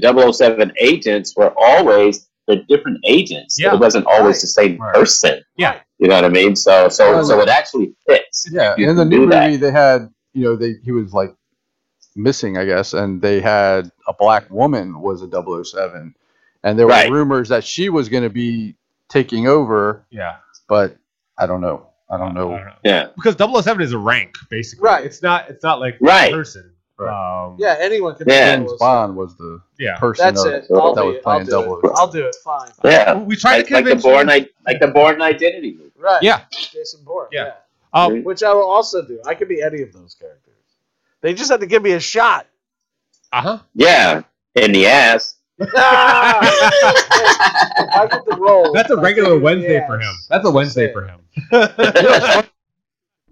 [SPEAKER 4] the 007 agents were always they're different agents.
[SPEAKER 1] Yeah.
[SPEAKER 4] It wasn't always
[SPEAKER 3] Right.
[SPEAKER 4] the same
[SPEAKER 1] Right.
[SPEAKER 4] person.
[SPEAKER 1] Yeah.
[SPEAKER 4] You know what I mean? So so
[SPEAKER 2] Well,
[SPEAKER 4] so it actually fits.
[SPEAKER 2] Yeah,
[SPEAKER 4] You
[SPEAKER 2] in the new
[SPEAKER 4] do that.
[SPEAKER 2] movie they had, you know, they he was like missing, I guess, and they had a black woman was a 007, and there were rumors that she was going to be taking over,
[SPEAKER 1] Yeah.
[SPEAKER 2] but I don't know. I don't
[SPEAKER 1] I
[SPEAKER 2] know.
[SPEAKER 1] don't know.
[SPEAKER 4] Yeah.
[SPEAKER 1] Because 007 is a rank, basically.
[SPEAKER 3] Right.
[SPEAKER 1] It's not. It's not like
[SPEAKER 4] Right.
[SPEAKER 1] a person. Um,
[SPEAKER 3] Yeah, anyone can.
[SPEAKER 4] Yeah.
[SPEAKER 3] do
[SPEAKER 2] James. Bond was the
[SPEAKER 1] Yeah.
[SPEAKER 2] person
[SPEAKER 3] That's
[SPEAKER 2] of-
[SPEAKER 3] it.
[SPEAKER 4] that
[SPEAKER 3] I'll,
[SPEAKER 2] was
[SPEAKER 3] be, I'll
[SPEAKER 2] playing
[SPEAKER 3] do
[SPEAKER 2] double.
[SPEAKER 3] it. I'll do it. Fine.
[SPEAKER 4] Yeah.
[SPEAKER 1] We tried
[SPEAKER 4] Like,
[SPEAKER 1] to
[SPEAKER 4] like the
[SPEAKER 1] convince
[SPEAKER 4] born
[SPEAKER 1] you.
[SPEAKER 4] I, like the born identity movie.
[SPEAKER 3] Right.
[SPEAKER 1] Yeah.
[SPEAKER 3] Jason Bourne.
[SPEAKER 1] Yeah.
[SPEAKER 3] Yeah.
[SPEAKER 1] Um,
[SPEAKER 3] Which I will also do. I could be any of those characters. They just had to give me a shot.
[SPEAKER 1] uh huh.
[SPEAKER 4] Yeah. In the ass.
[SPEAKER 3] I get the role.
[SPEAKER 1] That's a regular
[SPEAKER 3] take it in the
[SPEAKER 1] Wednesday for him. That's a Wednesday for him.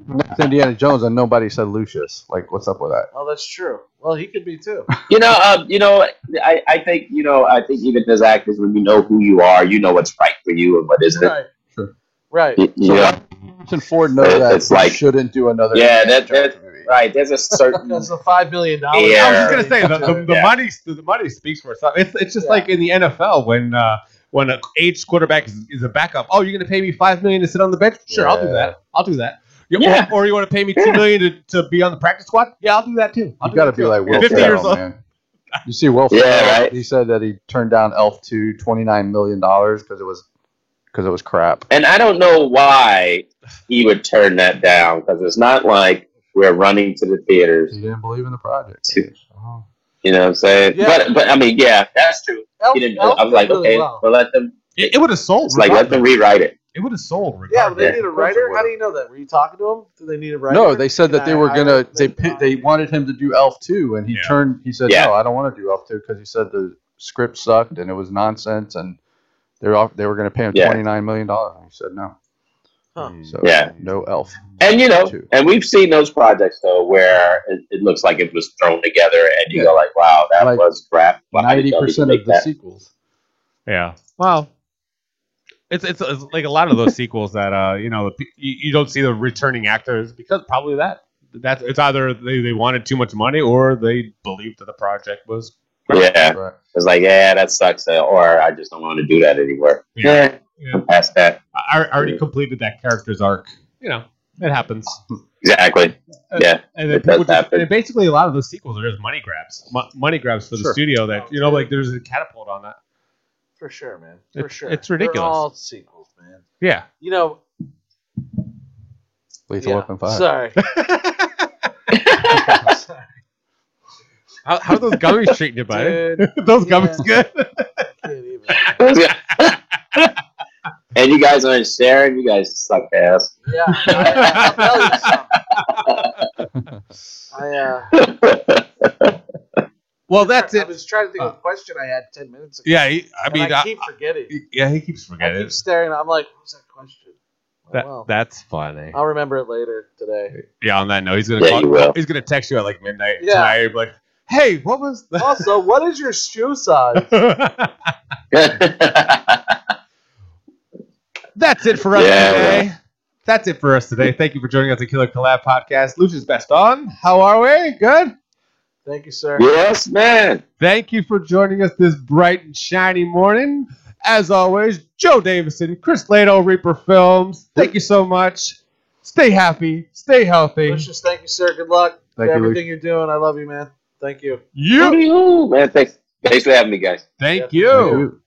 [SPEAKER 2] Next Indiana Jones, and nobody said Lucius. Like, what's up with that?
[SPEAKER 3] Oh, that's true. Well, he could be too.
[SPEAKER 4] You know, um, you know, I, I think, you know, I think even as actors, when you know who you are, you know what's right for you and what isn't.
[SPEAKER 3] Right.
[SPEAKER 2] Sure.
[SPEAKER 3] Right.
[SPEAKER 4] You, you
[SPEAKER 2] So
[SPEAKER 4] know,
[SPEAKER 2] Harrison Ford know
[SPEAKER 4] It-
[SPEAKER 2] that
[SPEAKER 4] it's like-
[SPEAKER 2] shouldn't do another.
[SPEAKER 4] Yeah,
[SPEAKER 2] Indiana
[SPEAKER 4] that- that- right? There's a certain.
[SPEAKER 3] That's a five million dollars.
[SPEAKER 4] Yeah.
[SPEAKER 1] I was just gonna say the, the, the
[SPEAKER 4] Yeah.
[SPEAKER 1] money the, the money speaks for itself. It's it's just
[SPEAKER 3] Yeah.
[SPEAKER 1] like in the NFL when uh, when an aged quarterback is, is a backup. Oh, you're gonna pay me five million to sit on the bench? Sure, I'll do that. I'll do that. You-
[SPEAKER 4] Yeah.
[SPEAKER 1] Or, or you want to pay me two
[SPEAKER 4] Yeah.
[SPEAKER 1] million to, to be on the practice squad? Yeah, I'll do that too. I'll
[SPEAKER 2] You got to be
[SPEAKER 1] too.
[SPEAKER 2] like Will
[SPEAKER 1] 50
[SPEAKER 2] Ferrell,
[SPEAKER 1] years old.
[SPEAKER 2] man. You see Will
[SPEAKER 4] Yeah,
[SPEAKER 2] Ferrell?
[SPEAKER 4] right.
[SPEAKER 2] He said that he turned down Elf 2 $29 million because it was because it was crap.
[SPEAKER 4] And I don't know why he would turn that down because it's not like we're running to the theaters.
[SPEAKER 2] He didn't believe in the project.
[SPEAKER 3] Oh.
[SPEAKER 4] You know what I'm saying?
[SPEAKER 3] Yeah.
[SPEAKER 4] But but I mean, yeah, that's true.
[SPEAKER 3] Elf,
[SPEAKER 4] He didn't,
[SPEAKER 3] Elf
[SPEAKER 4] I was like,
[SPEAKER 3] really
[SPEAKER 4] okay,
[SPEAKER 3] well.
[SPEAKER 4] well let them.
[SPEAKER 1] It, it would have sold.
[SPEAKER 4] It's like let them rewrite it.
[SPEAKER 1] It would have sold.
[SPEAKER 3] Yeah, but
[SPEAKER 1] Regardless.
[SPEAKER 3] they
[SPEAKER 4] Yeah.
[SPEAKER 3] need a
[SPEAKER 2] Of course it
[SPEAKER 3] writer. How do you know that? Were you talking to him? Do they need a writer?
[SPEAKER 2] No, they said that
[SPEAKER 3] Can
[SPEAKER 2] they
[SPEAKER 3] I
[SPEAKER 2] were
[SPEAKER 3] hire
[SPEAKER 2] gonna.
[SPEAKER 3] them?
[SPEAKER 2] They pi- they wanted him to do Elf 2, and he
[SPEAKER 1] Yeah.
[SPEAKER 2] turned. He said,
[SPEAKER 4] Yeah.
[SPEAKER 2] "No, I don't want to do Elf 2 because he said the script sucked and it was nonsense, and they're off, they were going to pay him
[SPEAKER 4] Yeah.
[SPEAKER 2] twenty nine million dollars." He said, "No."
[SPEAKER 3] Huh.
[SPEAKER 1] Mm.
[SPEAKER 2] So
[SPEAKER 4] Yeah.
[SPEAKER 2] no Elf.
[SPEAKER 4] And you know,
[SPEAKER 2] Two.
[SPEAKER 4] and we've seen those projects though where it, it looks like it was thrown together, and you
[SPEAKER 2] Yeah.
[SPEAKER 4] go like, "Wow, that
[SPEAKER 2] Like
[SPEAKER 4] was crap." Why
[SPEAKER 2] Ninety
[SPEAKER 4] did y'all
[SPEAKER 2] percent
[SPEAKER 4] make
[SPEAKER 2] of the
[SPEAKER 4] that?
[SPEAKER 2] sequels.
[SPEAKER 1] Yeah. Well, it's, it's it's like a lot of those sequels that uh you know you, you don't see the returning actors because probably that that's it's either they, they wanted too much money or they believed that the project was
[SPEAKER 4] Yeah,
[SPEAKER 2] Right.
[SPEAKER 4] it's like, yeah, that sucks, uh, or I just don't want to do that anymore.
[SPEAKER 1] Yeah.
[SPEAKER 4] Yeah, I'm past that.
[SPEAKER 1] I, I already completed that character's arc. You know, it happens.
[SPEAKER 4] Exactly. Yeah,
[SPEAKER 1] And then
[SPEAKER 4] It does
[SPEAKER 1] people just,
[SPEAKER 4] happen.
[SPEAKER 1] and basically a lot of those sequels are just money grabs, Mo- money grabs for the
[SPEAKER 2] Sure.
[SPEAKER 1] studio. That you know, like there's a catapult on that.
[SPEAKER 3] For sure, man. For
[SPEAKER 1] It's-
[SPEAKER 3] sure.
[SPEAKER 1] it's ridiculous.
[SPEAKER 3] They're all sequels, man.
[SPEAKER 1] Yeah.
[SPEAKER 3] You know.
[SPEAKER 2] Lethal
[SPEAKER 3] yeah,
[SPEAKER 2] Weapon Five.
[SPEAKER 3] Sorry.
[SPEAKER 1] how, how are those gummies treating you, buddy?
[SPEAKER 3] Dude,
[SPEAKER 1] those gummies
[SPEAKER 3] Yeah.
[SPEAKER 1] good.
[SPEAKER 4] and you guys aren't sharing. You guys suck ass.
[SPEAKER 3] Yeah. I, I'll tell. I, uh,
[SPEAKER 1] well, that's it.
[SPEAKER 3] I
[SPEAKER 1] it.
[SPEAKER 3] was trying to think of
[SPEAKER 1] Uh,
[SPEAKER 3] a question I had 10 minutes ago.
[SPEAKER 1] Yeah, he, I
[SPEAKER 3] and
[SPEAKER 1] mean,
[SPEAKER 3] I
[SPEAKER 1] I-
[SPEAKER 3] keep forgetting.
[SPEAKER 1] yeah, he keeps forgetting.
[SPEAKER 3] I
[SPEAKER 1] forgetting.
[SPEAKER 3] keep staring. I'm like, what's that question? Oh,
[SPEAKER 1] That,
[SPEAKER 3] well,
[SPEAKER 1] that's funny.
[SPEAKER 3] I'll remember it later today.
[SPEAKER 1] Yeah, on that note, he's gonna
[SPEAKER 4] Yeah,
[SPEAKER 1] call,
[SPEAKER 4] you will.
[SPEAKER 1] he's gonna text you at like midnight
[SPEAKER 3] Yeah.
[SPEAKER 1] tonight. He'll be like, hey, what was the
[SPEAKER 3] Also, what is your shoe size?
[SPEAKER 1] That's it for us
[SPEAKER 4] Yeah,
[SPEAKER 1] today. That's it for us today. Thank you for joining us at Killer Collab Podcast. Lucius Baston. How are we? Good.
[SPEAKER 3] Thank you, sir.
[SPEAKER 4] yes, man.
[SPEAKER 1] Thank you for joining us this bright and shiny morning. As always, Joe Davison, Chris Lato, Reaper Films. Thank you so much. Stay happy. Stay healthy.
[SPEAKER 3] Lucius, thank you, sir. Good luck
[SPEAKER 2] Thank
[SPEAKER 3] for
[SPEAKER 2] you,
[SPEAKER 3] everything you're doing. I love you, man. Thank you.
[SPEAKER 1] You.
[SPEAKER 4] Man, thanks. Thanks for having me, guys.
[SPEAKER 1] Thank
[SPEAKER 3] Yeah.
[SPEAKER 1] you.
[SPEAKER 2] Thank you.